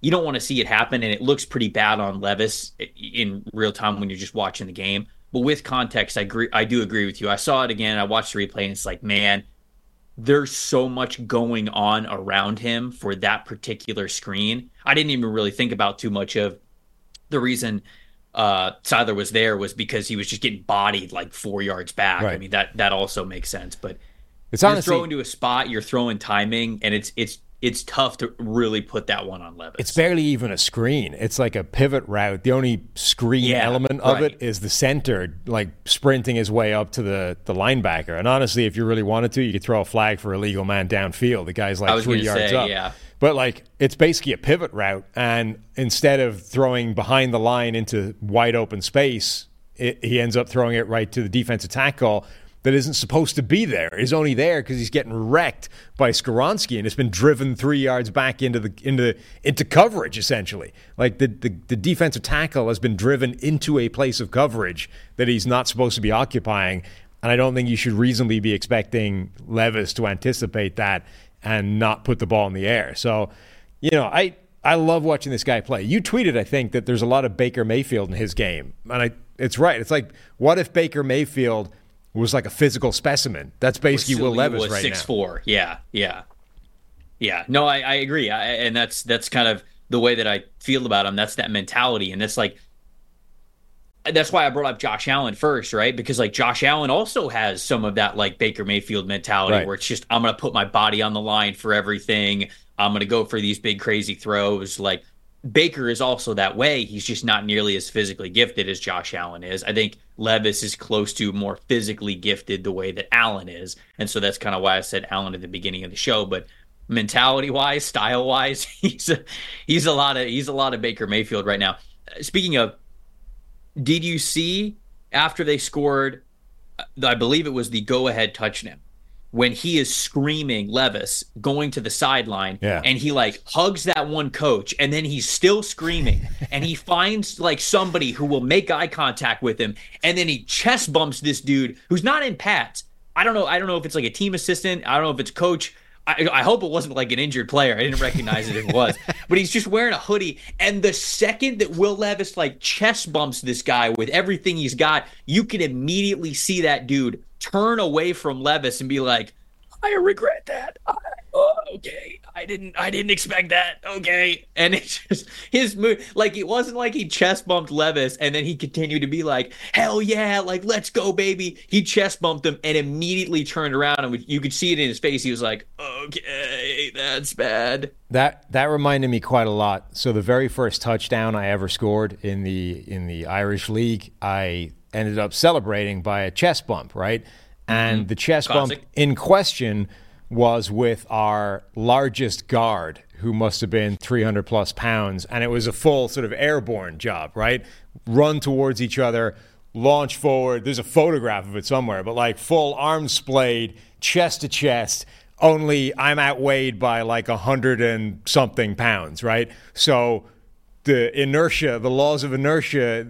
you don't want to see it happen and it looks pretty bad on Levis in real time when you're just watching the game. But with context, I agree I do agree with you. I saw it again, I watched the replay and it's like, man, there's so much going on around him for that particular screen. I didn't even really think about too much of the reason uh Sieler was there was because he was just getting bodied like four yards back. I mean that that also makes sense. But
It's
you're throwing to a spot, you're throwing timing, and it's it's it's tough to really put that one on Levis.
It's barely even a screen. It's like a pivot route. The only screen
Yeah,
element of
right.
it is the center, like sprinting his way up to the, the linebacker. And honestly, if you really wanted to, you could throw a flag for illegal man downfield. The guy's like three yards
say,
up.
yeah.
But like it's basically a pivot route, and instead of throwing behind the line into wide open space, it, he ends up throwing it right to the defensive tackle that isn't supposed to be there. Is only there because he's getting wrecked by Skoronski, and it's been driven three yards back into the into into coverage essentially. Like the, the the defensive tackle has been driven into a place of coverage that he's not supposed to be occupying. And I don't think you should reasonably be expecting Levis to anticipate that and not put the ball in the air. So, you know, I I love watching this guy play. You tweeted, I think, that there's a lot of Baker Mayfield in his game, and I it's right. It's like, what if Baker Mayfield was like a physical specimen? That's basically Will Levis
was
right
six
now.
four. Yeah, yeah, yeah. No, I, I agree, I, and that's that's kind of the way that I feel about him. That's that mentality, and that's like that's why I brought up Josh Allen first, right? Because like Josh Allen also has some of that like Baker Mayfield mentality
Right.
where it's just I'm gonna put my body on the line for everything. I'm gonna go for these big crazy throws. Like Baker is also that way. He's just not nearly as physically gifted as Josh Allen is. I think Levis is close to more physically gifted the way that Allen is. And so that's kind of why I said Allen at the beginning of the show. But mentality wise, style wise, he's a, he's a lot of he's a lot of Baker Mayfield right now. Speaking of, did you see after they scored? I believe it was the go ahead touchdown when he is screaming Levis going to the sideline
Yeah.
and he like hugs that one coach and then he's still screaming and he finds like somebody who will make eye contact with him and then he chest bumps this dude who's not in pads. I don't know. I don't know if it's like a team assistant. I don't know if it's coach. I, I hope it wasn't like an injured player. I didn't recognize it if it was. But he's just wearing a hoodie. And the second that Will Levis like chest bumps this guy with everything he's got, you can immediately see that dude turn away from Levis and be like, I regret that. I, oh, okay, I didn't. I didn't expect that. Okay, and it's just his move. Like it wasn't like he chest bumped Levis and then he continued to be like, "Hell yeah, like let's go, baby." He chest bumped him and immediately turned around and you could see it in his face. He was like, "Okay, that's bad."
That that reminded me quite a lot. So the very first touchdown I ever scored in the in the Irish League, I ended up celebrating by a chest bump, right? And mm-hmm. the chest
Classic.
bump in question was with our largest guard, who must have been 300 plus pounds, and it was a full sort of airborne job, right? Run towards each other, launch forward. There's a photograph of it somewhere, but like full arms splayed, chest to chest. Only I'm outweighed by like a hundred and something pounds, right? So the inertia, the laws of inertia,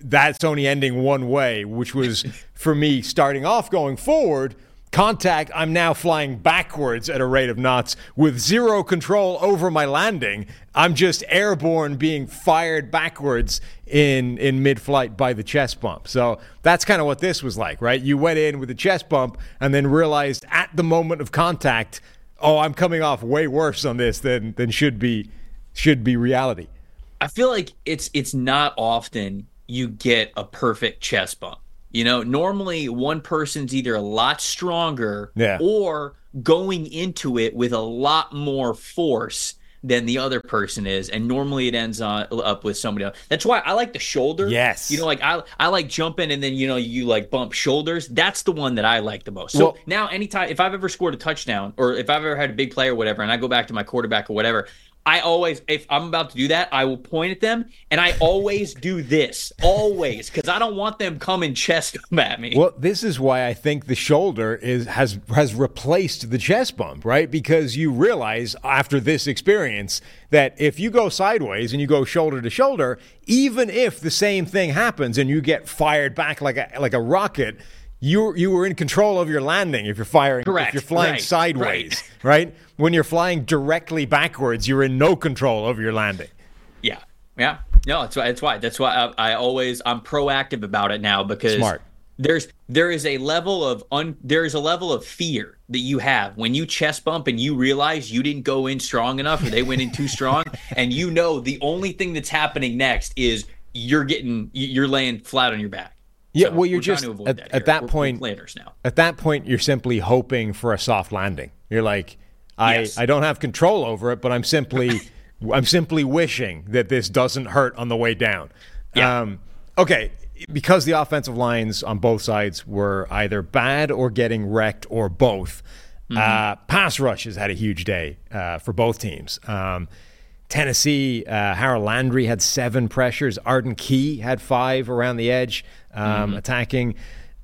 that's only ending one way, which was for me starting off going forward. Contact, I'm now flying backwards at a rate of knots with zero control over my landing. I'm just airborne being fired backwards in, in mid flight by the chest bump. So that's kind of what this was like, right? You went in with a chest bump and then realized at the moment of contact, oh, I'm coming off way worse on this than, than should be should be reality.
I feel like it's it's not often you get a perfect chest bump. You know, normally one person's either a lot stronger
yeah.
or going into it with a lot more force than the other person is, and normally it ends on, up with somebody else. That's why I like the shoulder.
Yes,
you know, like I I like jumping and then you know you like bump shoulders. That's the one that I like the most. So well, now, anytime if I've ever scored a touchdown or if I've ever had a big play or whatever, and I go back to my quarterback or whatever, I always, if I'm about to do that, I will point at them and I always do this, always, because I don't want them coming chest at me.
Well, this is why I think the shoulder is has has replaced the chest bump, right? Because you realize after this experience that if you go sideways and you go shoulder to shoulder, even if the same thing happens and you get fired back like a like a rocket, you you were in control of your landing if you're firing
Correct.
if you're flying
right.
sideways
right.
right. when you're flying directly backwards you're in no control over your landing
yeah yeah no that's why that's why that's why I, I always i'm proactive about it now because
smart
there's there is a level of un there is a level of fear that you have when you chest bump and you realize you didn't go in strong enough or they went in too strong and you know the only thing that's happening next is you're getting you're laying flat on your back
yeah,
so
well, you're just at
that,
at that
we're,
point.
We're now.
At that point, you're simply hoping for a soft landing. You're like, I,
yes.
I don't have control over it, but I'm simply, I'm simply wishing that this doesn't hurt on the way down.
Yeah.
Um, okay, because the offensive lines on both sides were either bad or getting wrecked or both. Mm-hmm. Uh, pass rush has had a huge day uh, for both teams. Um, Tennessee, uh, Harold Landry had seven pressures. Arden Key had five around the edge um, mm-hmm. attacking,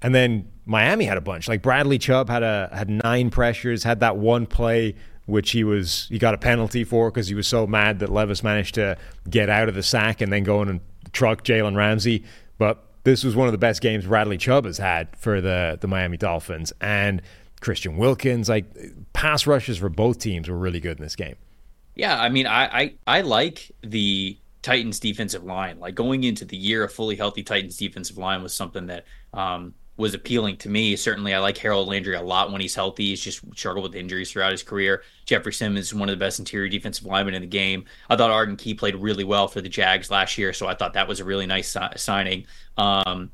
and then Miami had a bunch. Like Bradley Chubb had a had nine pressures. Had that one play which he was he got a penalty for because he was so mad that Levis managed to get out of the sack and then go in and truck Jalen Ramsey. But this was one of the best games Bradley Chubb has had for the the Miami Dolphins and Christian Wilkins. Like pass rushes for both teams were really good in this game.
Yeah, I mean, I, I, I like the Titans defensive line. Like going into the year, a fully healthy Titans defensive line was something that um, was appealing to me. Certainly, I like Harold Landry a lot when he's healthy. He's just struggled with injuries throughout his career. Jeffrey Simmons is one of the best interior defensive linemen in the game. I thought Arden Key played really well for the Jags last year, so I thought that was a really nice si- signing. Um,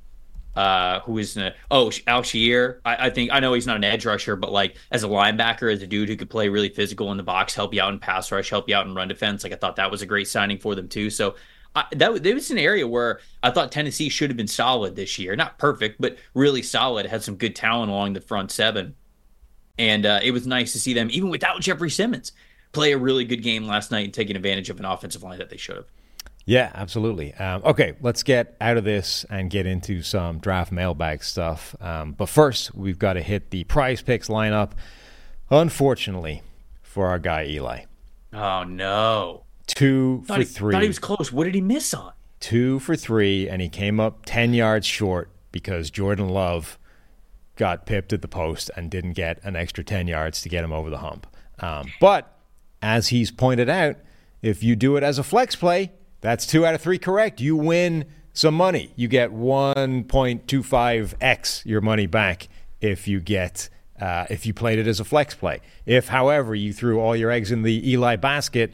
uh, who is uh, oh Al-Shaair. I, I, think I know he's not an edge rusher, but like as a linebacker, as a dude who could play really physical in the box, help you out in pass rush, help you out in run defense. Like I thought that was a great signing for them too. So I, that, that was an area where I thought Tennessee should have been solid this year. Not perfect, but really solid. Had some good talent along the front seven, and uh, it was nice to see them even without Jeffrey Simmons play a really good game last night and taking advantage of an offensive line that they should have.
Yeah, absolutely. Um, okay, let's get out of this and get into some draft mailbag stuff. Um, but first, we've got to hit the prize picks lineup. Unfortunately, for our guy Eli.
Oh no!
Two for
he,
three.
Thought he was close. What did he miss on?
Two for three, and he came up ten yards short because Jordan Love got pipped at the post and didn't get an extra ten yards to get him over the hump. Um, but as he's pointed out, if you do it as a flex play, that's two out of three correct. You win some money. You get 1.25x your money back if you get uh, if you played it as a flex play. If, however, you threw all your eggs in the Eli basket,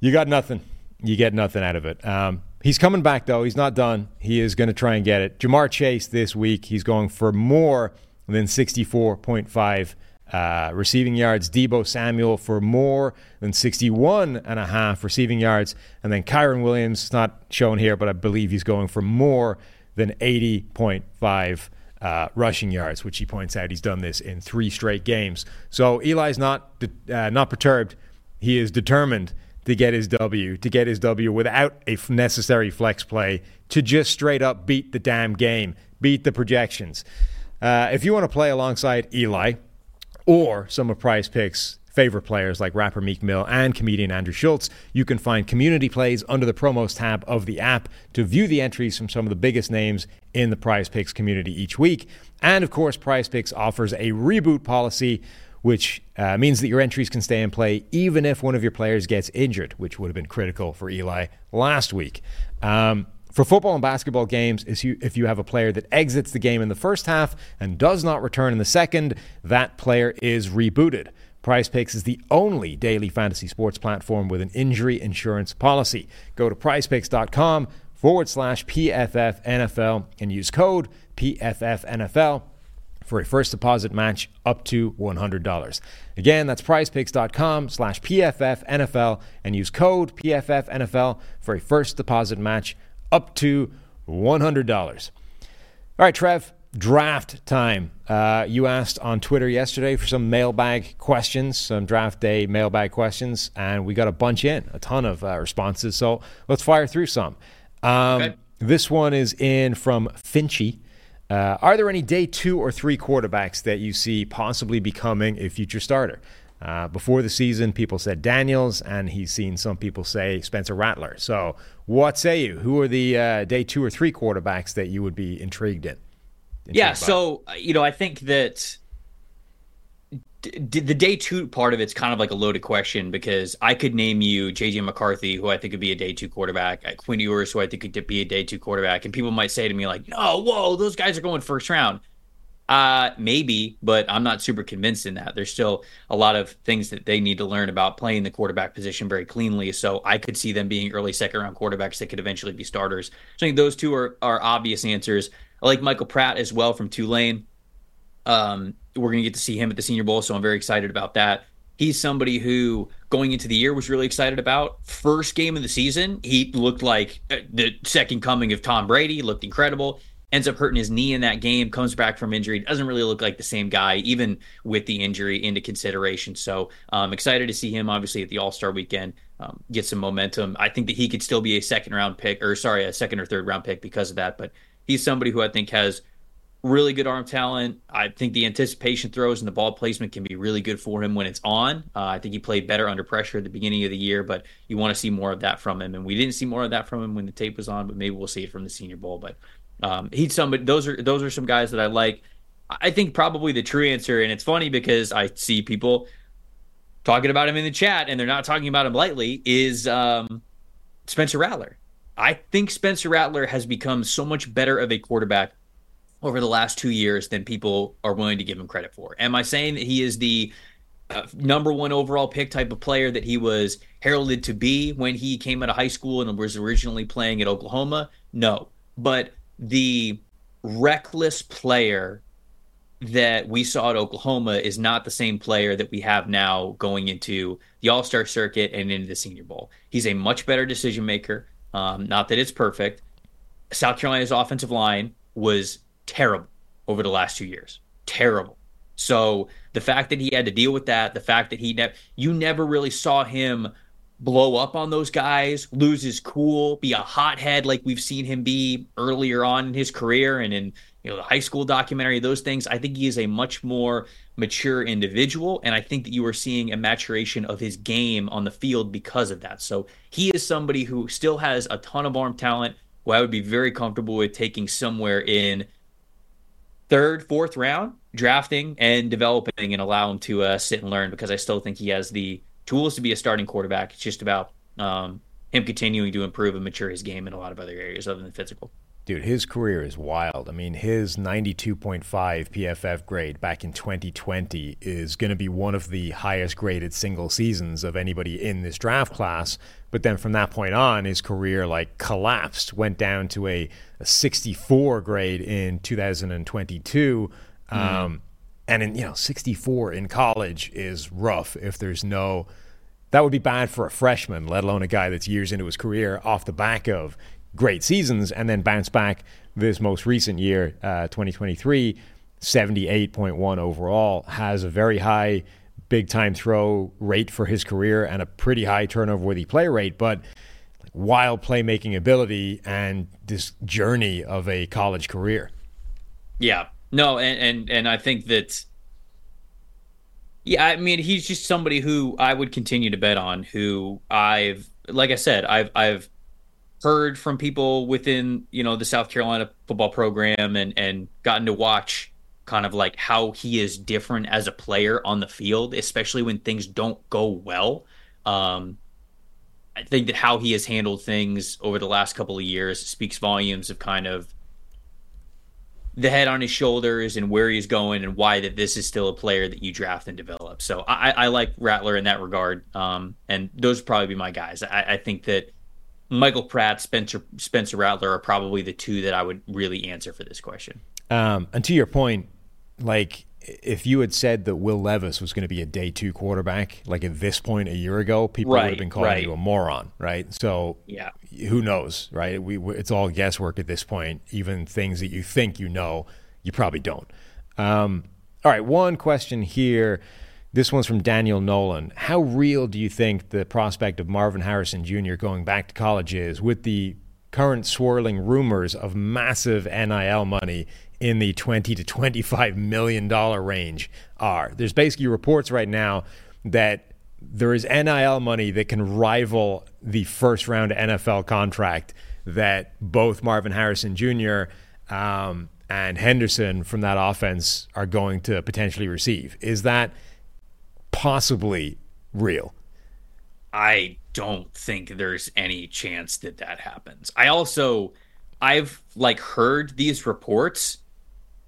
you got nothing. You get nothing out of it. Um, he's coming back though. He's not done. He is going to try and get it. Ja'Marr Chase this week. He's going for more than 64.5 uh, receiving yards. Deebo Samuel for more than 61 and a half receiving yards. And then Kyren Williams, not shown here, but I believe he's going for more than 80.5 uh, rushing yards, which he points out he's done this in three straight games. So Eli's not uh, not perturbed. he is determined to get his W, to get his W without a necessary flex play, to just straight up beat the damn game, beat the projections. Uh, if you want to play alongside Eli or some of Prize Picks' favorite players like rapper Meek Mill and comedian Andrew Schulz, you can find community plays under the promos tab of the app to view the entries from some of the biggest names in the Prize Picks community each week. And of course, Prize Picks offers a reboot policy which uh, means that your entries can stay in play even if one of your players gets injured, which would have been critical for Eli last week. Um, for football and basketball games, if you, if you have a player that exits the game in the first half and does not return in the second, that player is rebooted. Prize Picks is the only daily fantasy sports platform with an injury insurance policy. Go to prizepicks.com forward slash PFF NFL and use code PFF NFL for a first deposit match up to $100. Again, that's prizepicks.com slash PFF NFL and use code PFF NFL for a first deposit match up to $100. All right, Trev, draft time. Uh, you asked on Twitter yesterday for some mailbag questions, some draft day mailbag questions, and we got a bunch in, a ton of uh, responses. So let's fire through some. Um,
Okay.
This one is in from Finchy. Uh, are there any day two or three quarterbacks that you see possibly becoming a future starter? Uh, before the season, people said Daniels, and he's seen some people say Spencer Rattler. So, what say you? Who are the uh, day two or three quarterbacks that you would be intrigued in?
Yeah,
by?
so you know, I think that d- d- the day two part of it's kind of like a loaded question because I could name you JJ McCarthy, who I think would be a day two quarterback, Quinn Ewers, who I think could be a day two quarterback, and people might say to me like, "No, whoa, those guys are going first round." Uh, maybe, but I'm not super convinced in that. There's still a lot of things that they need to learn about playing the quarterback position very cleanly. So I could see them being early second round quarterbacks that could eventually be starters. So I think those two are, are obvious answers. I like Michael Pratt as well from Tulane. Um, we're going to get to see him at the Senior Bowl, so I'm very excited about that. He's somebody who, going into the year, was really excited about. First game of the season, he looked like uh, the second coming of Tom Brady, looked incredible. Ends up hurting his knee in that game, comes back from injury, doesn't really look like the same guy, even with the injury into consideration. So I'm excited to see him, obviously, at the All Star weekend, um, get some momentum. I think that he could still be a second round pick, or sorry, a second or third round pick because of that. But he's somebody who I think has really good arm talent. I think the anticipation throws and the ball placement can be really good for him when it's on. Uh, I think he played better under pressure at the beginning of the year, but you want to see more of that from him. And we didn't see more of that from him when the tape was on, but maybe we'll see it from the Senior Bowl. But um, he's somebody. Those are those are some guys that I like. I think probably the true answer, and it's funny because I see people talking about him in the chat, and they're not talking about him lightly. Is um, Spencer Rattler? I think Spencer Rattler has become so much better of a quarterback over the last two years than people are willing to give him credit for. Am I saying that he is the uh, number one overall pick type of player that he was heralded to be when he came out of high school and was originally playing at Oklahoma? No. But the reckless player that we saw at Oklahoma is not the same player that we have now going into the All Star circuit and into the Senior Bowl. He's a much better decision maker. Um, not that it's perfect. South Carolina's offensive line was terrible over the last two years. Terrible. So the fact that he had to deal with that, the fact that he ne- you never really saw him blow up on those guys, lose his cool, be a hothead like we've seen him be earlier on in his career and in you know the high school documentary, those things. I think he is a much more mature individual, and I think that you are seeing a maturation of his game on the field because of that. So he is somebody who still has a ton of arm talent. Who I would be very comfortable with taking somewhere in third, fourth round, drafting and developing and allow him to uh, sit and learn because I still think he has the tools to be a starting quarterback. It's just about um, him continuing to improve and mature his game in a lot of other areas other than physical.
Dude, his career is wild. I mean, his 92.5 PFF grade back in 2020 is going to be one of the highest graded single seasons of anybody in this draft class. But then from that point on, his career like collapsed, went down to a, a 64 grade in 2022. Um, and in, you know, 64 in college is rough if there's no that would be bad for a freshman, let alone a guy that's years into his career off the back of great seasons and then bounce back this most recent year, uh, 2023, 78.1 overall, has a very high big time throw rate for his career and a pretty high turnover worthy play rate, but wild playmaking ability and this journey of a college career.
Yeah. No, and and, and I think that yeah, I mean he's just somebody who I would continue to bet on, who I've like I said, I've I've heard from people within, you know, the South Carolina football program and and gotten to watch kind of like how he is different as a player on the field, especially when things don't go well. Um, I think that how he has handled things over the last couple of years speaks volumes of kind of the head on his shoulders and where he's going and why that this is still a player that you draft and develop. So I, I like Rattler in that regard. Um, and those would probably be my guys. I, I, think that Michael Pratt, Spencer Spencer Rattler are probably the two that I would really answer for this question.
Um, and to your point, like if you had said that Will Levis was going to be a day two quarterback, like at this point a year ago, people
right,
would have been calling
right.
you a moron, right? So
yeah,
who knows, right? We it's all guesswork at this point. Even things that you think you know, you probably don't. Um, all right, one question here. This one's from Daniel Nolan. How real do you think the prospect of Marvin Harrison Jr. going back to college is with the current swirling rumors of massive NIL money in the 20 to 25 million dollar range are. There's basically reports right now that there is NIL money that can rival the first round NFL contract that both Marvin Harrison Jr. Um, and Henderson from that offense are going to potentially receive. Is that possibly real?
I don't think there's any chance that that happens. I also I've like heard these reports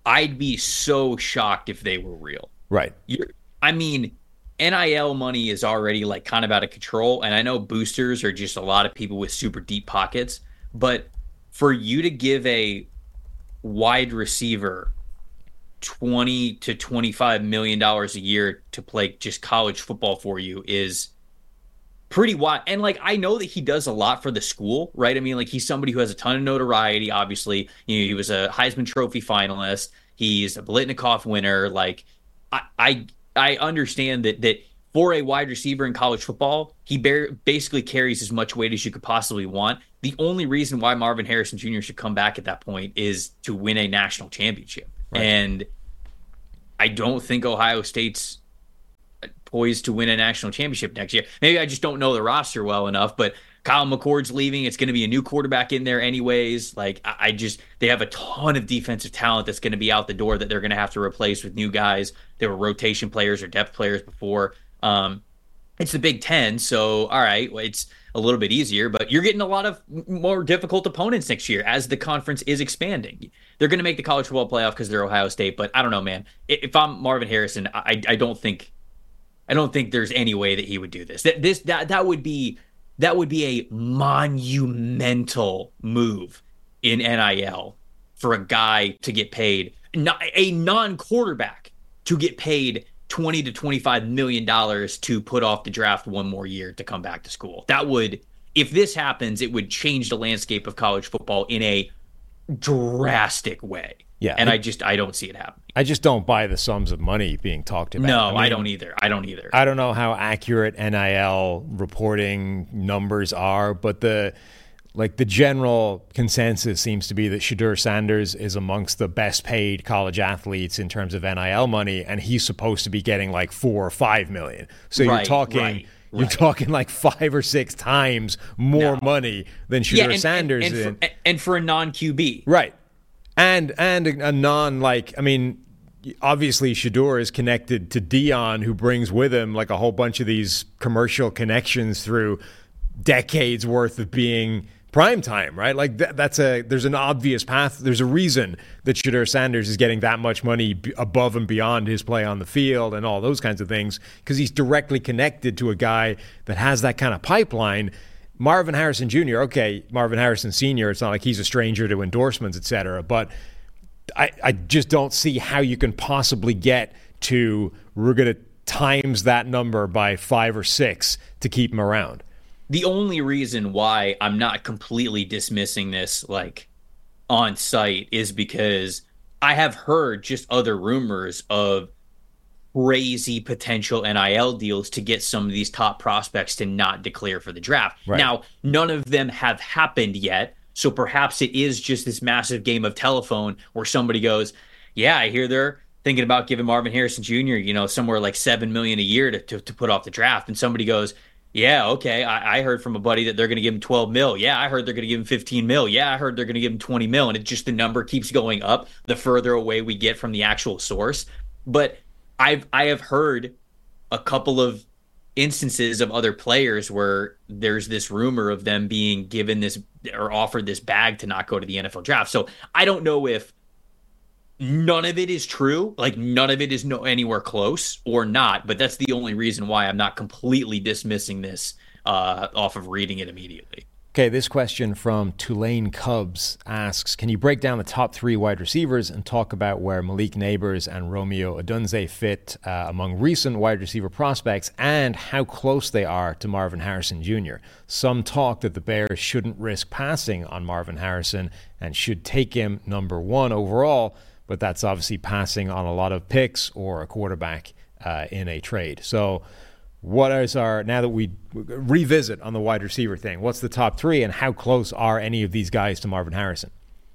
I'd be so shocked if they were real.
Right.
You're, I mean, NIL money is already like kind of out of control. And I know boosters are just a lot of people with super deep pockets. But for you to give a wide receiver 20 to 25 million dollars a year to play just college football for you is pretty wide. And like I know that he does a lot for the school, right? I mean, like he's somebody who has a ton of notoriety. Obviously, you know, he was a Heisman Trophy finalist. He's a Biletnikoff winner. Like I, I, I understand that that for a wide receiver in college football, he bar- basically carries as much weight as you could possibly want. The only reason why Marvin Harrison Jr. should come back at that point is to win a national championship. Right. And I don't think Ohio State's poised to win a national championship next year. Maybe I just don't know the roster well enough, but Kyle McCord's leaving. It's going to be a new quarterback in there, anyways. Like, I just, they have a ton of defensive talent that's going to be out the door that they're going to have to replace with new guys. They were rotation players or depth players before. Um, it's the Big Ten, so all right, it's a little bit easier, but you're getting a lot of more difficult opponents next year as the conference is expanding. They're going to make the college football playoff because they're Ohio State, but I don't know, man. If I'm Marvin Harrison, I, I don't think I don't think there's any way that he would do this. That this that that would be that would be a monumental move in NIL for a guy to get paid not a non-quarterback to get paid 20 to 25 million dollars to put off the draft one more year to come back to school. That would if this happens it would change the landscape of college football in a drastic way.
Yeah.
And I, I just I don't see it happening.
I just don't buy the sums of money being talked about.
No, I, mean, I, don't either. I don't either.
I don't know how accurate NIL reporting numbers are, but the like the general consensus seems to be that Shedeur Sanders is amongst the best paid college athletes in terms of NIL money, and he's supposed to be getting like four or five million. So
right,
you're talking
right,
you're
right.
talking like five or six times more
No.
money than Shedeur
yeah, and,
Sanders
and, and, for, and for a non QB.
Right. And and a, non like I mean obviously Shedeur is connected to Deion who brings with him like a whole bunch of these commercial connections through decades worth of being prime time, right? Like that, that's a there's an obvious path. There's a reason that Shedeur Sanders is getting that much money b- above and beyond his play on the field and all those kinds of things because he's directly connected to a guy that has that kind of pipeline. Marvin Harrison Jr., okay, Marvin Harrison Sr., it's not like he's a stranger to endorsements, et cetera, but I, I just don't see how you can possibly get to, we're going to times that number by five or six to keep him around.
The only reason why I'm not completely dismissing this, like on sight, is because I have heard just other rumors of crazy potential NIL deals to get some of these top prospects to not declare for the draft.
Right.
Now, none of them have happened yet. So perhaps it is just this massive game of telephone where somebody goes, Yeah, I hear they're thinking about giving Marvin Harrison Jr., you know, somewhere like seven million a year to, to, to put off the draft. And somebody goes, Yeah, okay. I, I heard from a buddy that they're gonna give him 12 mil. Yeah, I heard they're gonna give him 15 mil. Yeah, I heard they're gonna give him 20 mil. And it just the number keeps going up the further away we get from the actual source. But I've I have heard a couple of instances of other players where there's this rumor of them being given this or offered this bag to not go to the NFL draft. So I don't know if none of it is true, like none of it is no anywhere close or not, but that's the only reason why I'm not completely dismissing this uh, off of reading it immediately.
Okay, this question from Tulane Cubs asks Can you break down the top three wide receivers and talk about where Malik Nabers and Rome Odunze fit uh, among recent wide receiver prospects and how close they are to Marvin Harrison Jr.? Some talk that the Bears shouldn't risk passing on Marvin Harrison and should take him number one overall, but that's obviously passing on a lot of picks or a quarterback uh, in a trade. So, what is our now that we revisit on the wide receiver thing? What's the top three, and how close are any of these guys to Marvin Harrison?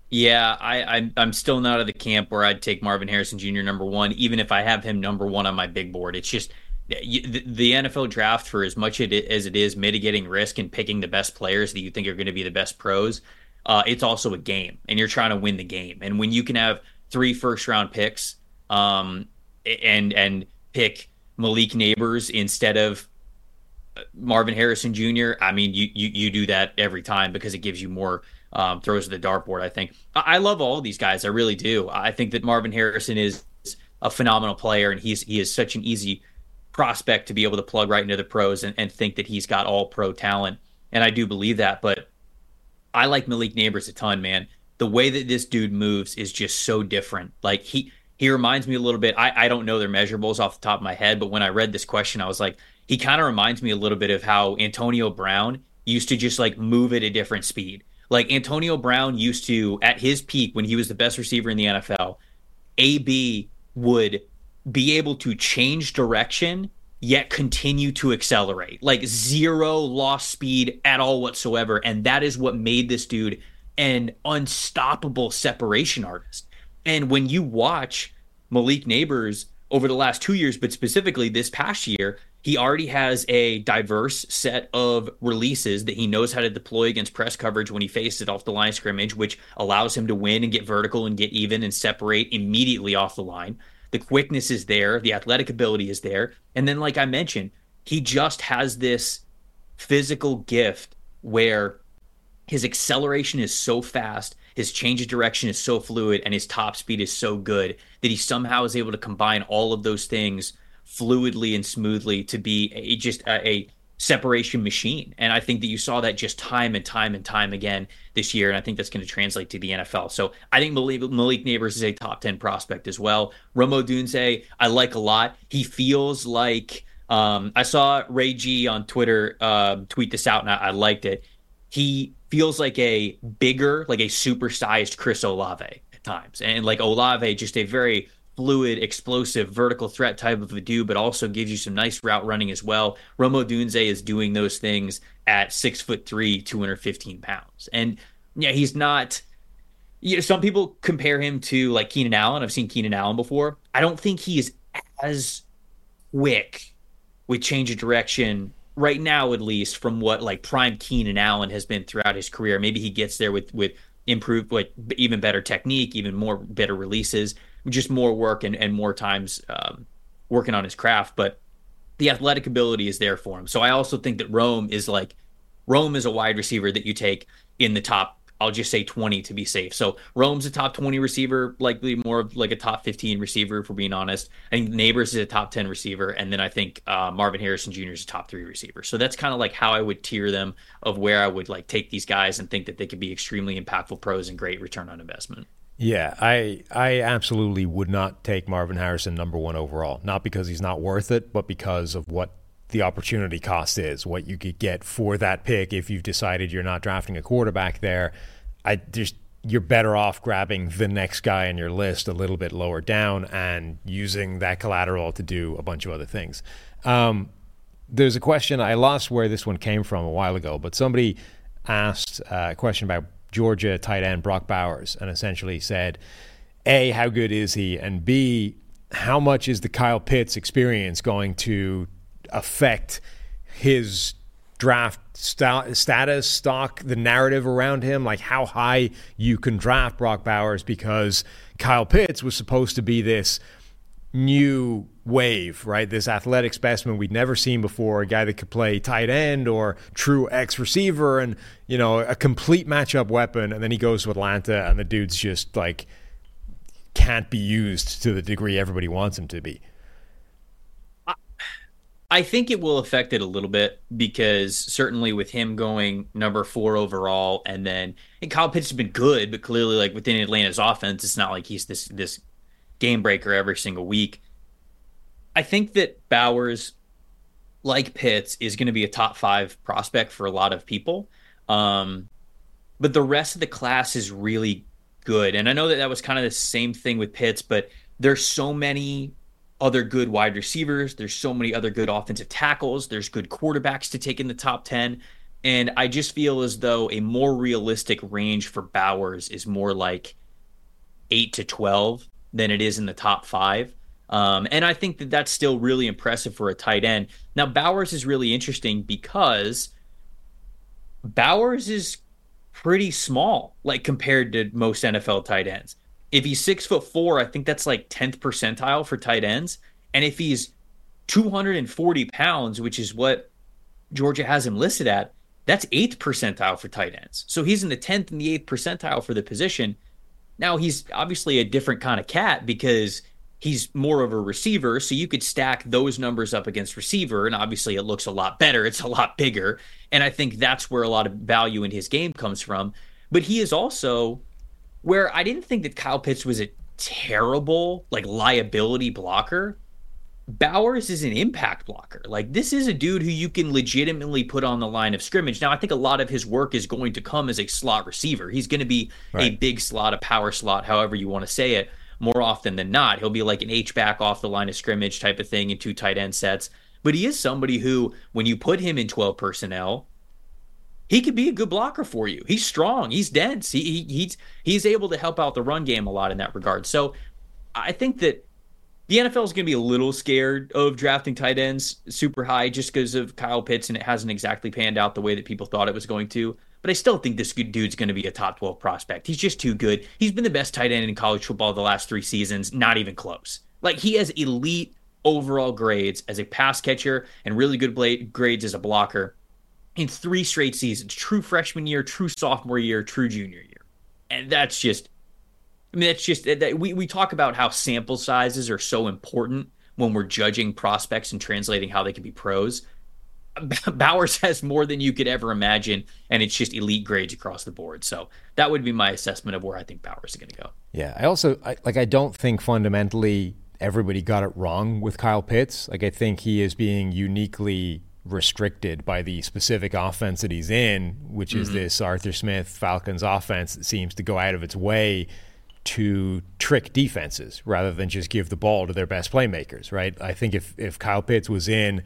Yeah, I, I'm I'm still not at the camp where I'd take Marvin Harrison Jr. number one, even if I have him number one on my big board. It's just the, the NFL draft, for as much as it is mitigating risk and picking the best players that you think are going to be the best pros, uh, it's also a game, and you're trying to win the game. And when you can have three first round picks, um, and and pick Malik Nabers instead of uh, Marvin Harrison Jr. I mean, you you, you do that every time because it gives you more um, throws to the dartboard. I think I, I love all these guys. I really do. I think that Marvin Harrison is a phenomenal player, and he's he is such an easy prospect to be able to plug right into the pros and, and think that he's got all pro talent. And I do believe that, but I like Malik Nabers a ton, man. The way that this dude moves is just so different. Like he he reminds me a little bit. I, I don't know their measurables off the top of my head, but when I read this question, I was like, he kind of reminds me a little bit of how Antonio Brown used to just like move at a different speed. Like Antonio Brown used to, at his peak when he was the best receiver in the NFL, AB would be able to change direction yet continue to accelerate. Like zero lost speed at all whatsoever. And that is what made this dude an unstoppable separation artist. And when you watch Malik Nabers over the last two years, but specifically this past year, he already has a diverse set of releases that he knows how to deploy against press coverage when he faces it off the line scrimmage, which allows him to win and get vertical and get even and separate immediately off the line. The quickness is there, the athletic ability is there. And then, like I mentioned, he just has this physical gift where his acceleration is so fast, his change of direction is so fluid, and his top speed is so good that he somehow is able to combine all of those things fluidly and smoothly to be a, just a, a separation machine. And I think that you saw that just time and time and time again this year. And I think that's going to translate to the NFL. So I think Malik, Malik Nabers is a top 10 prospect as well. Rome Odunze, I like a lot. He feels like um, I saw Ray G on Twitter uh, tweet this out and I, I liked it. He feels like a bigger, like a supersized Chris Olave at times. And like Olave, just a very fluid, explosive, vertical threat type of a dude, but also gives you some nice route running as well. Rome Odunze is doing those things at six foot three, 215 pounds. And yeah, he's not. You know, some people compare him to like Keenan Allen. I've seen Keenan Allen before. I don't think he is as quick with change of direction right now, at least from what like prime Keenan Allen has been throughout his career. Maybe he gets there with with improved, like even better technique, even more better releases just more work and, and more times um, working on his craft. But the athletic ability is there for him. So I also think that Rome is like Rome is a wide receiver that you take in the top. I'll just say 20 to be safe. So Rome's a top 20 receiver, likely more of like a top 15 receiver, if we're being honest. I think Nabers is a top 10 receiver. And then I think uh, Marvin Harrison Jr. is a top three receiver. So that's kind of like how I would tier them of where I would like take these guys and think that they could be extremely impactful pros and great return on investment.
Yeah, I I absolutely would not take Marvin Harrison number one overall. Not because he's not worth it, but because of what the opportunity cost is, what you could get for that pick if you've decided you're not drafting a quarterback there. I just you're better off grabbing the next guy on your list a little bit lower down and using that collateral to do a bunch of other things. Um, there's a question, I lost where this one came from a while ago, but somebody asked uh, a question about Georgia tight end Brock Bowers and essentially said, A, how good is he? And B, how much is the Kyle Pitts experience going to affect his draft st- status, stock, the narrative around him, like how high you can draft Brock Bowers because Kyle Pitts was supposed to be this new wave, right? This athletic specimen we'd never seen before, a guy that could play tight end or true X receiver and, you know, a complete matchup weapon. And then he goes to Atlanta and the dude's just like can't be used to the degree everybody wants him to be.
I think it will affect it a little bit because certainly with him going number four overall, and then and Kyle Pitts has been good, but clearly like within Atlanta's offense, it's not like he's this this game breaker every single week. I think that Bowers, like Pitts, is going to be a top five prospect for a lot of people. Um, but the rest of the class is really good, and I know that that was kind of the same thing with Pitts, but there's so many other good wide receivers. There's so many other good offensive tackles. There's good quarterbacks to take in the top 10. And I just feel as though a more realistic range for Bowers is more like 8 to 12 than it is in the top five. Um, and I think that that's still really impressive for a tight end. Now, Bowers is really interesting because Bowers is pretty small, like compared to most NFL tight ends. If he's six foot four, I think that's like 10th percentile for tight ends. And if he's 240 pounds, which is what Georgia has him listed at, that's eighth percentile for tight ends. So he's in the 10th and the eighth percentile for the position. Now he's obviously a different kind of cat because he's more of a receiver. So you could stack those numbers up against receiver, and obviously it looks a lot better. It's a lot bigger. And I think that's where a lot of value in his game comes from. But he is also where I didn't think that Kyle Pitts was a terrible like liability blocker. Bowers is an impact blocker. Like this is a dude who you can legitimately put on the line of scrimmage. Now I think a lot of his work is going to come as a slot receiver. He's going to be right. a big slot, a power slot, however you want to say it. More often than not, he'll be like an H back off the line of scrimmage type of thing in two tight end sets. But he is somebody who, when you put him in 12 personnel, he could be a good blocker for you. He's strong. He's dense. He, he, he's he's able to help out the run game a lot in that regard. So I think that the NFL is going to be a little scared of drafting tight ends super high just because of Kyle Pitts and it hasn't exactly panned out the way that people thought it was going to. But I still think this dude's going to be a top 12 prospect. He's just too good. He's been the best tight end in college football the last three seasons, not even close. Like he has elite overall grades as a pass catcher and really good blade, grades as a blocker in three straight seasons true freshman year, true sophomore year, true junior year. And that's just, I mean, that's just, that we, we talk about how sample sizes are so important when we're judging prospects and translating how they can be pros. Bowers has more than you could ever imagine, and it's just elite grades across the board. So that would be my assessment of where I think Bowers is going to go.
Yeah, I also I, like. I don't think fundamentally everybody got it wrong with Kyle Pitts. Like I think he is being uniquely restricted by the specific offense that he's in, which is mm-hmm. this Arthur Smith Falcons offense that seems to go out of its way to trick defenses rather than just give the ball to their best playmakers, right? I think if, if Kyle Pitts was in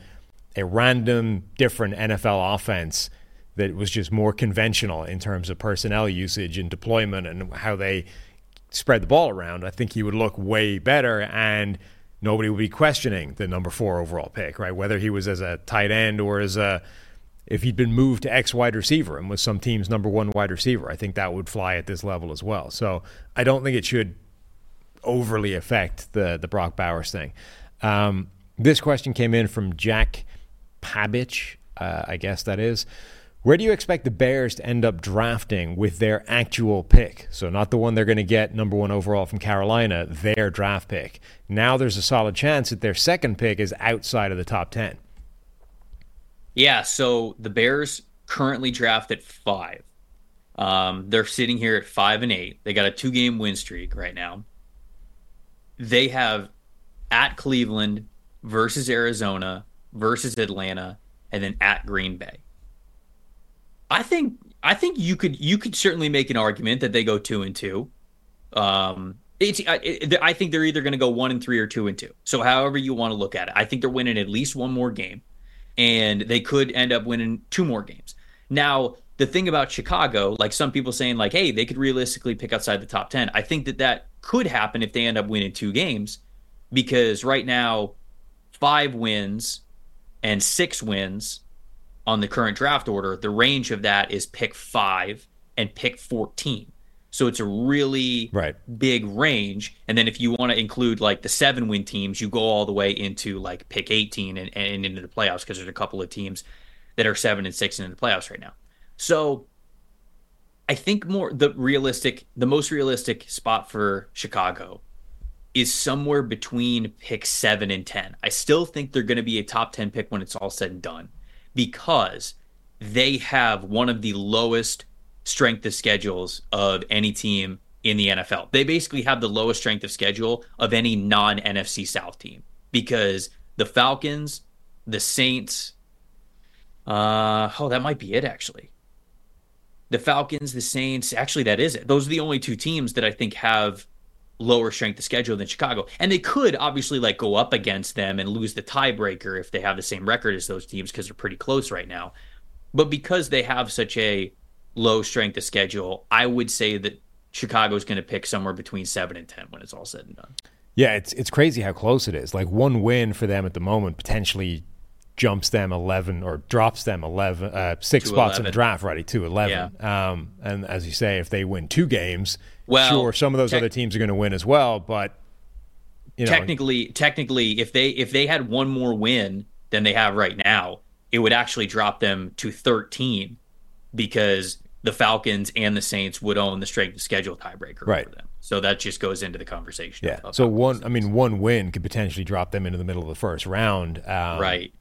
a random different NFL offense that was just more conventional in terms of personnel usage and deployment and how they spread the ball around, I think he would look way better and – nobody would be questioning the number four overall pick, right? Whether he was as a tight end or as a if he'd been moved to X wide receiver and was some team's number one wide receiver, I think that would fly at this level as well. So I don't think it should overly affect the the Brock Bowers thing. Um, this question came in from Jack Pabich, uh, I guess that is. Where do you expect the Bears to end up drafting with their actual pick? So, not the one they're going to get number one overall from Carolina, their draft pick. Now there's a solid chance that their second pick is outside of the top 10.
Yeah, so the Bears currently draft at five. Um, they're sitting here at five and eight. They got a two game win streak right now. They have at Cleveland versus Arizona versus Atlanta, and then at Green Bay. I think I think you could you could certainly make an argument that they go two and two. Um, it's I, I think they're either going to go one and three or two and two. So however you want to look at it, I think they're winning at least one more game, and they could end up winning two more games. Now the thing about Chicago, like some people saying, like, hey, they could realistically pick outside the top ten. I think that that could happen if they end up winning two games, because right now, five wins and six wins on the current draft order, the range of that is pick five and pick 14. So it's a really
right.
big range. And then if you want to include like the seven win teams, you go all the way into like pick 18 and, and into the playoffs because there's a couple of teams that are seven and six in the playoffs right now. So I think more the realistic, the most realistic spot for Chicago is somewhere between pick seven and 10. I still think they're going to be a top 10 pick when it's all said and done because they have one of the lowest strength of schedules of any team in the NFL. They basically have the lowest strength of schedule of any non NFC South team because the Falcons, the Saints, uh, oh, that might be it actually. The Falcons, the Saints, actually, that is it. Those are the only two teams that I think have lower strength of schedule than Chicago. And they could obviously like go up against them and lose the tiebreaker if they have the same record as those teams because they're pretty close right now. But because they have such a low strength of schedule, I would say that Chicago is going to pick somewhere between 7 and 10 when it's all said and done.
Yeah, it's it's crazy how close it is. Like one win for them at the moment potentially jumps them 11 or drops them 11 uh, six spots in the draft already to 11 um, and as you say if they win two games
Well,
sure some of those
tec-
other teams are going to win as well but you know
technically technically if they if they had one more win than they have right now, it would actually drop them to 13 because the Falcons and the Saints would own the strength of schedule tiebreaker
Right.
over them. So that just goes into the conversation.
yeah
of- of
so one i mean one win could potentially drop them into the middle of the first round um,
right.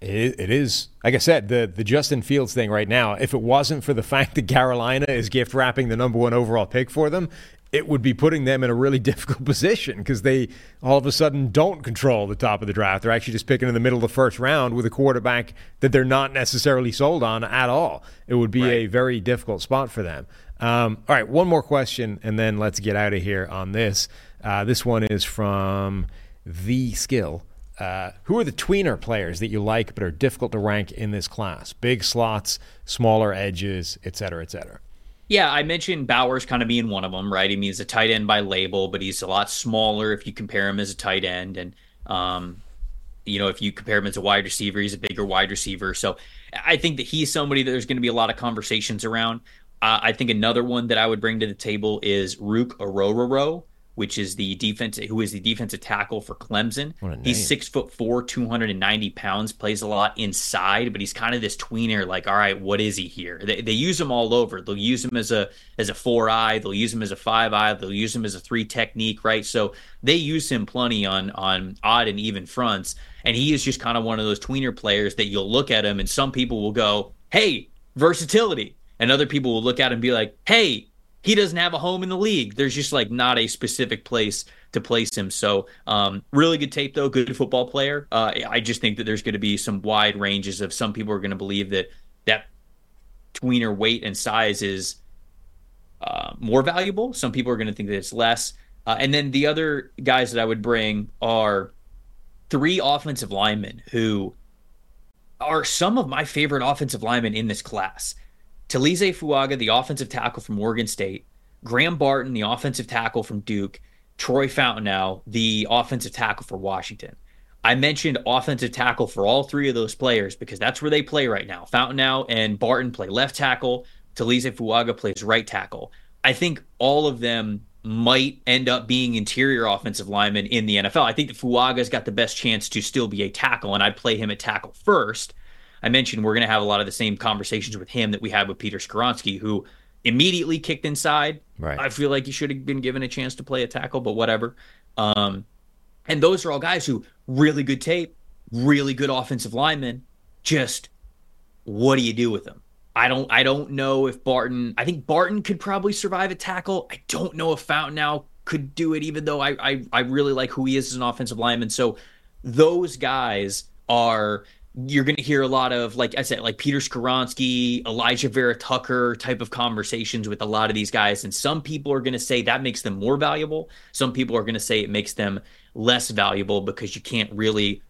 It, it is like I said the the Justin Fields thing right now. If it wasn't for the fact that Carolina is gift wrapping the number one overall pick for them, it would be putting them in a really difficult position because they all of a sudden don't control the top of the draft. They're actually just picking in the middle of the first round with a quarterback that they're not necessarily sold on at all. It would be a very difficult spot for them. Um, all right, one more question, and then let's get out of here on this. Uh, this one is from the skill. Uh, who are the tweener players that you like but are difficult to rank in this class? Big slots, smaller edges, et cetera, et cetera.
Yeah, I mentioned Bowers kind of being one of them, right? I mean, he's a tight end by label, but he's a lot smaller if you compare him as a tight end. And, um, you know, if you compare him as a wide receiver, he's a bigger wide receiver. So I think that he's somebody that there's going to be a lot of conversations around. Uh, I think another one that I would bring to the table is Ruke Orhorhoro, which is the defense, who is the defensive tackle for Clemson.
What a name.
He's six foot four, 290 pounds, plays a lot inside, but he's kind of this tweener. Like, all right, what is he here? They, they use him all over. They'll use him as a as a four eye. They'll use him as a five eye. They'll use him as a three technique, right? So they use him plenty on on odd and even fronts. And he is just kind of one of those tweener players that you'll look at him, and some people will go, "Hey, versatility," and other people will look at him and be like, "Hey, he doesn't have a home in the league. There's just like not a specific place to place him. So, um, really good tape though, good football player. Uh, I just think that there's going to be some wide ranges of some people are going to believe that that tweener weight and size is uh, more valuable. Some people are going to think that it's less. Uh, and then the other guys that I would bring are three offensive linemen who are some of my favorite offensive linemen in this class. Taliese Fuaga, the offensive tackle from Oregon State, Graham Barton, the offensive tackle from Duke, Troy Fautanu, the offensive tackle for Washington. I mentioned offensive tackle for all three of those players because that's where they play right now. Fountainow and Barton play left tackle. Taliese Fuaga plays right tackle. I think all of them might end up being interior offensive linemen in the NFL. I think that Fuaga's got the best chance to still be a tackle, and I'd play him at tackle first. I mentioned we're going to have a lot of the same conversations with him that we had with Peter Skoronski, who immediately kicked inside.
Right.
I feel like he should have been given a chance to play a tackle, but whatever. Um, and those are all guys who really good tape, really good offensive linemen. Just what do you do with them? I don't I don't know if Barton I think Barton could probably survive a tackle. I don't know if Fautanu could do it, even though I, I I really like who he is as an offensive lineman. So those guys are you're going to hear a lot of, like I said, like Peter Skoronski, Alijah Vera-Tucker type of conversations with a lot of these guys. And some people are going to say that makes them more valuable. Some people are going to say it makes them less valuable because you can't really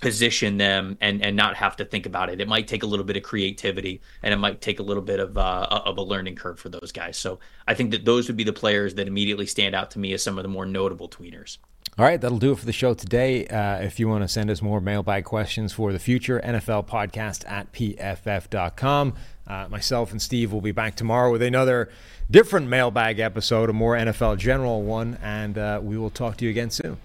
position them and and not have to think about it. It might take a little bit of creativity and it might take a little bit of uh, of a learning curve for those guys. So I think that those would be the players that immediately stand out to me as some of the more notable tweeners.
All right, that'll do it for the show today. Uh, if you want to send us more mailbag questions for the future, NFL podcast at pff.com. Uh, myself and Steve will be back tomorrow with another different mailbag episode, a more NFL general one, and uh, we will talk to you again soon.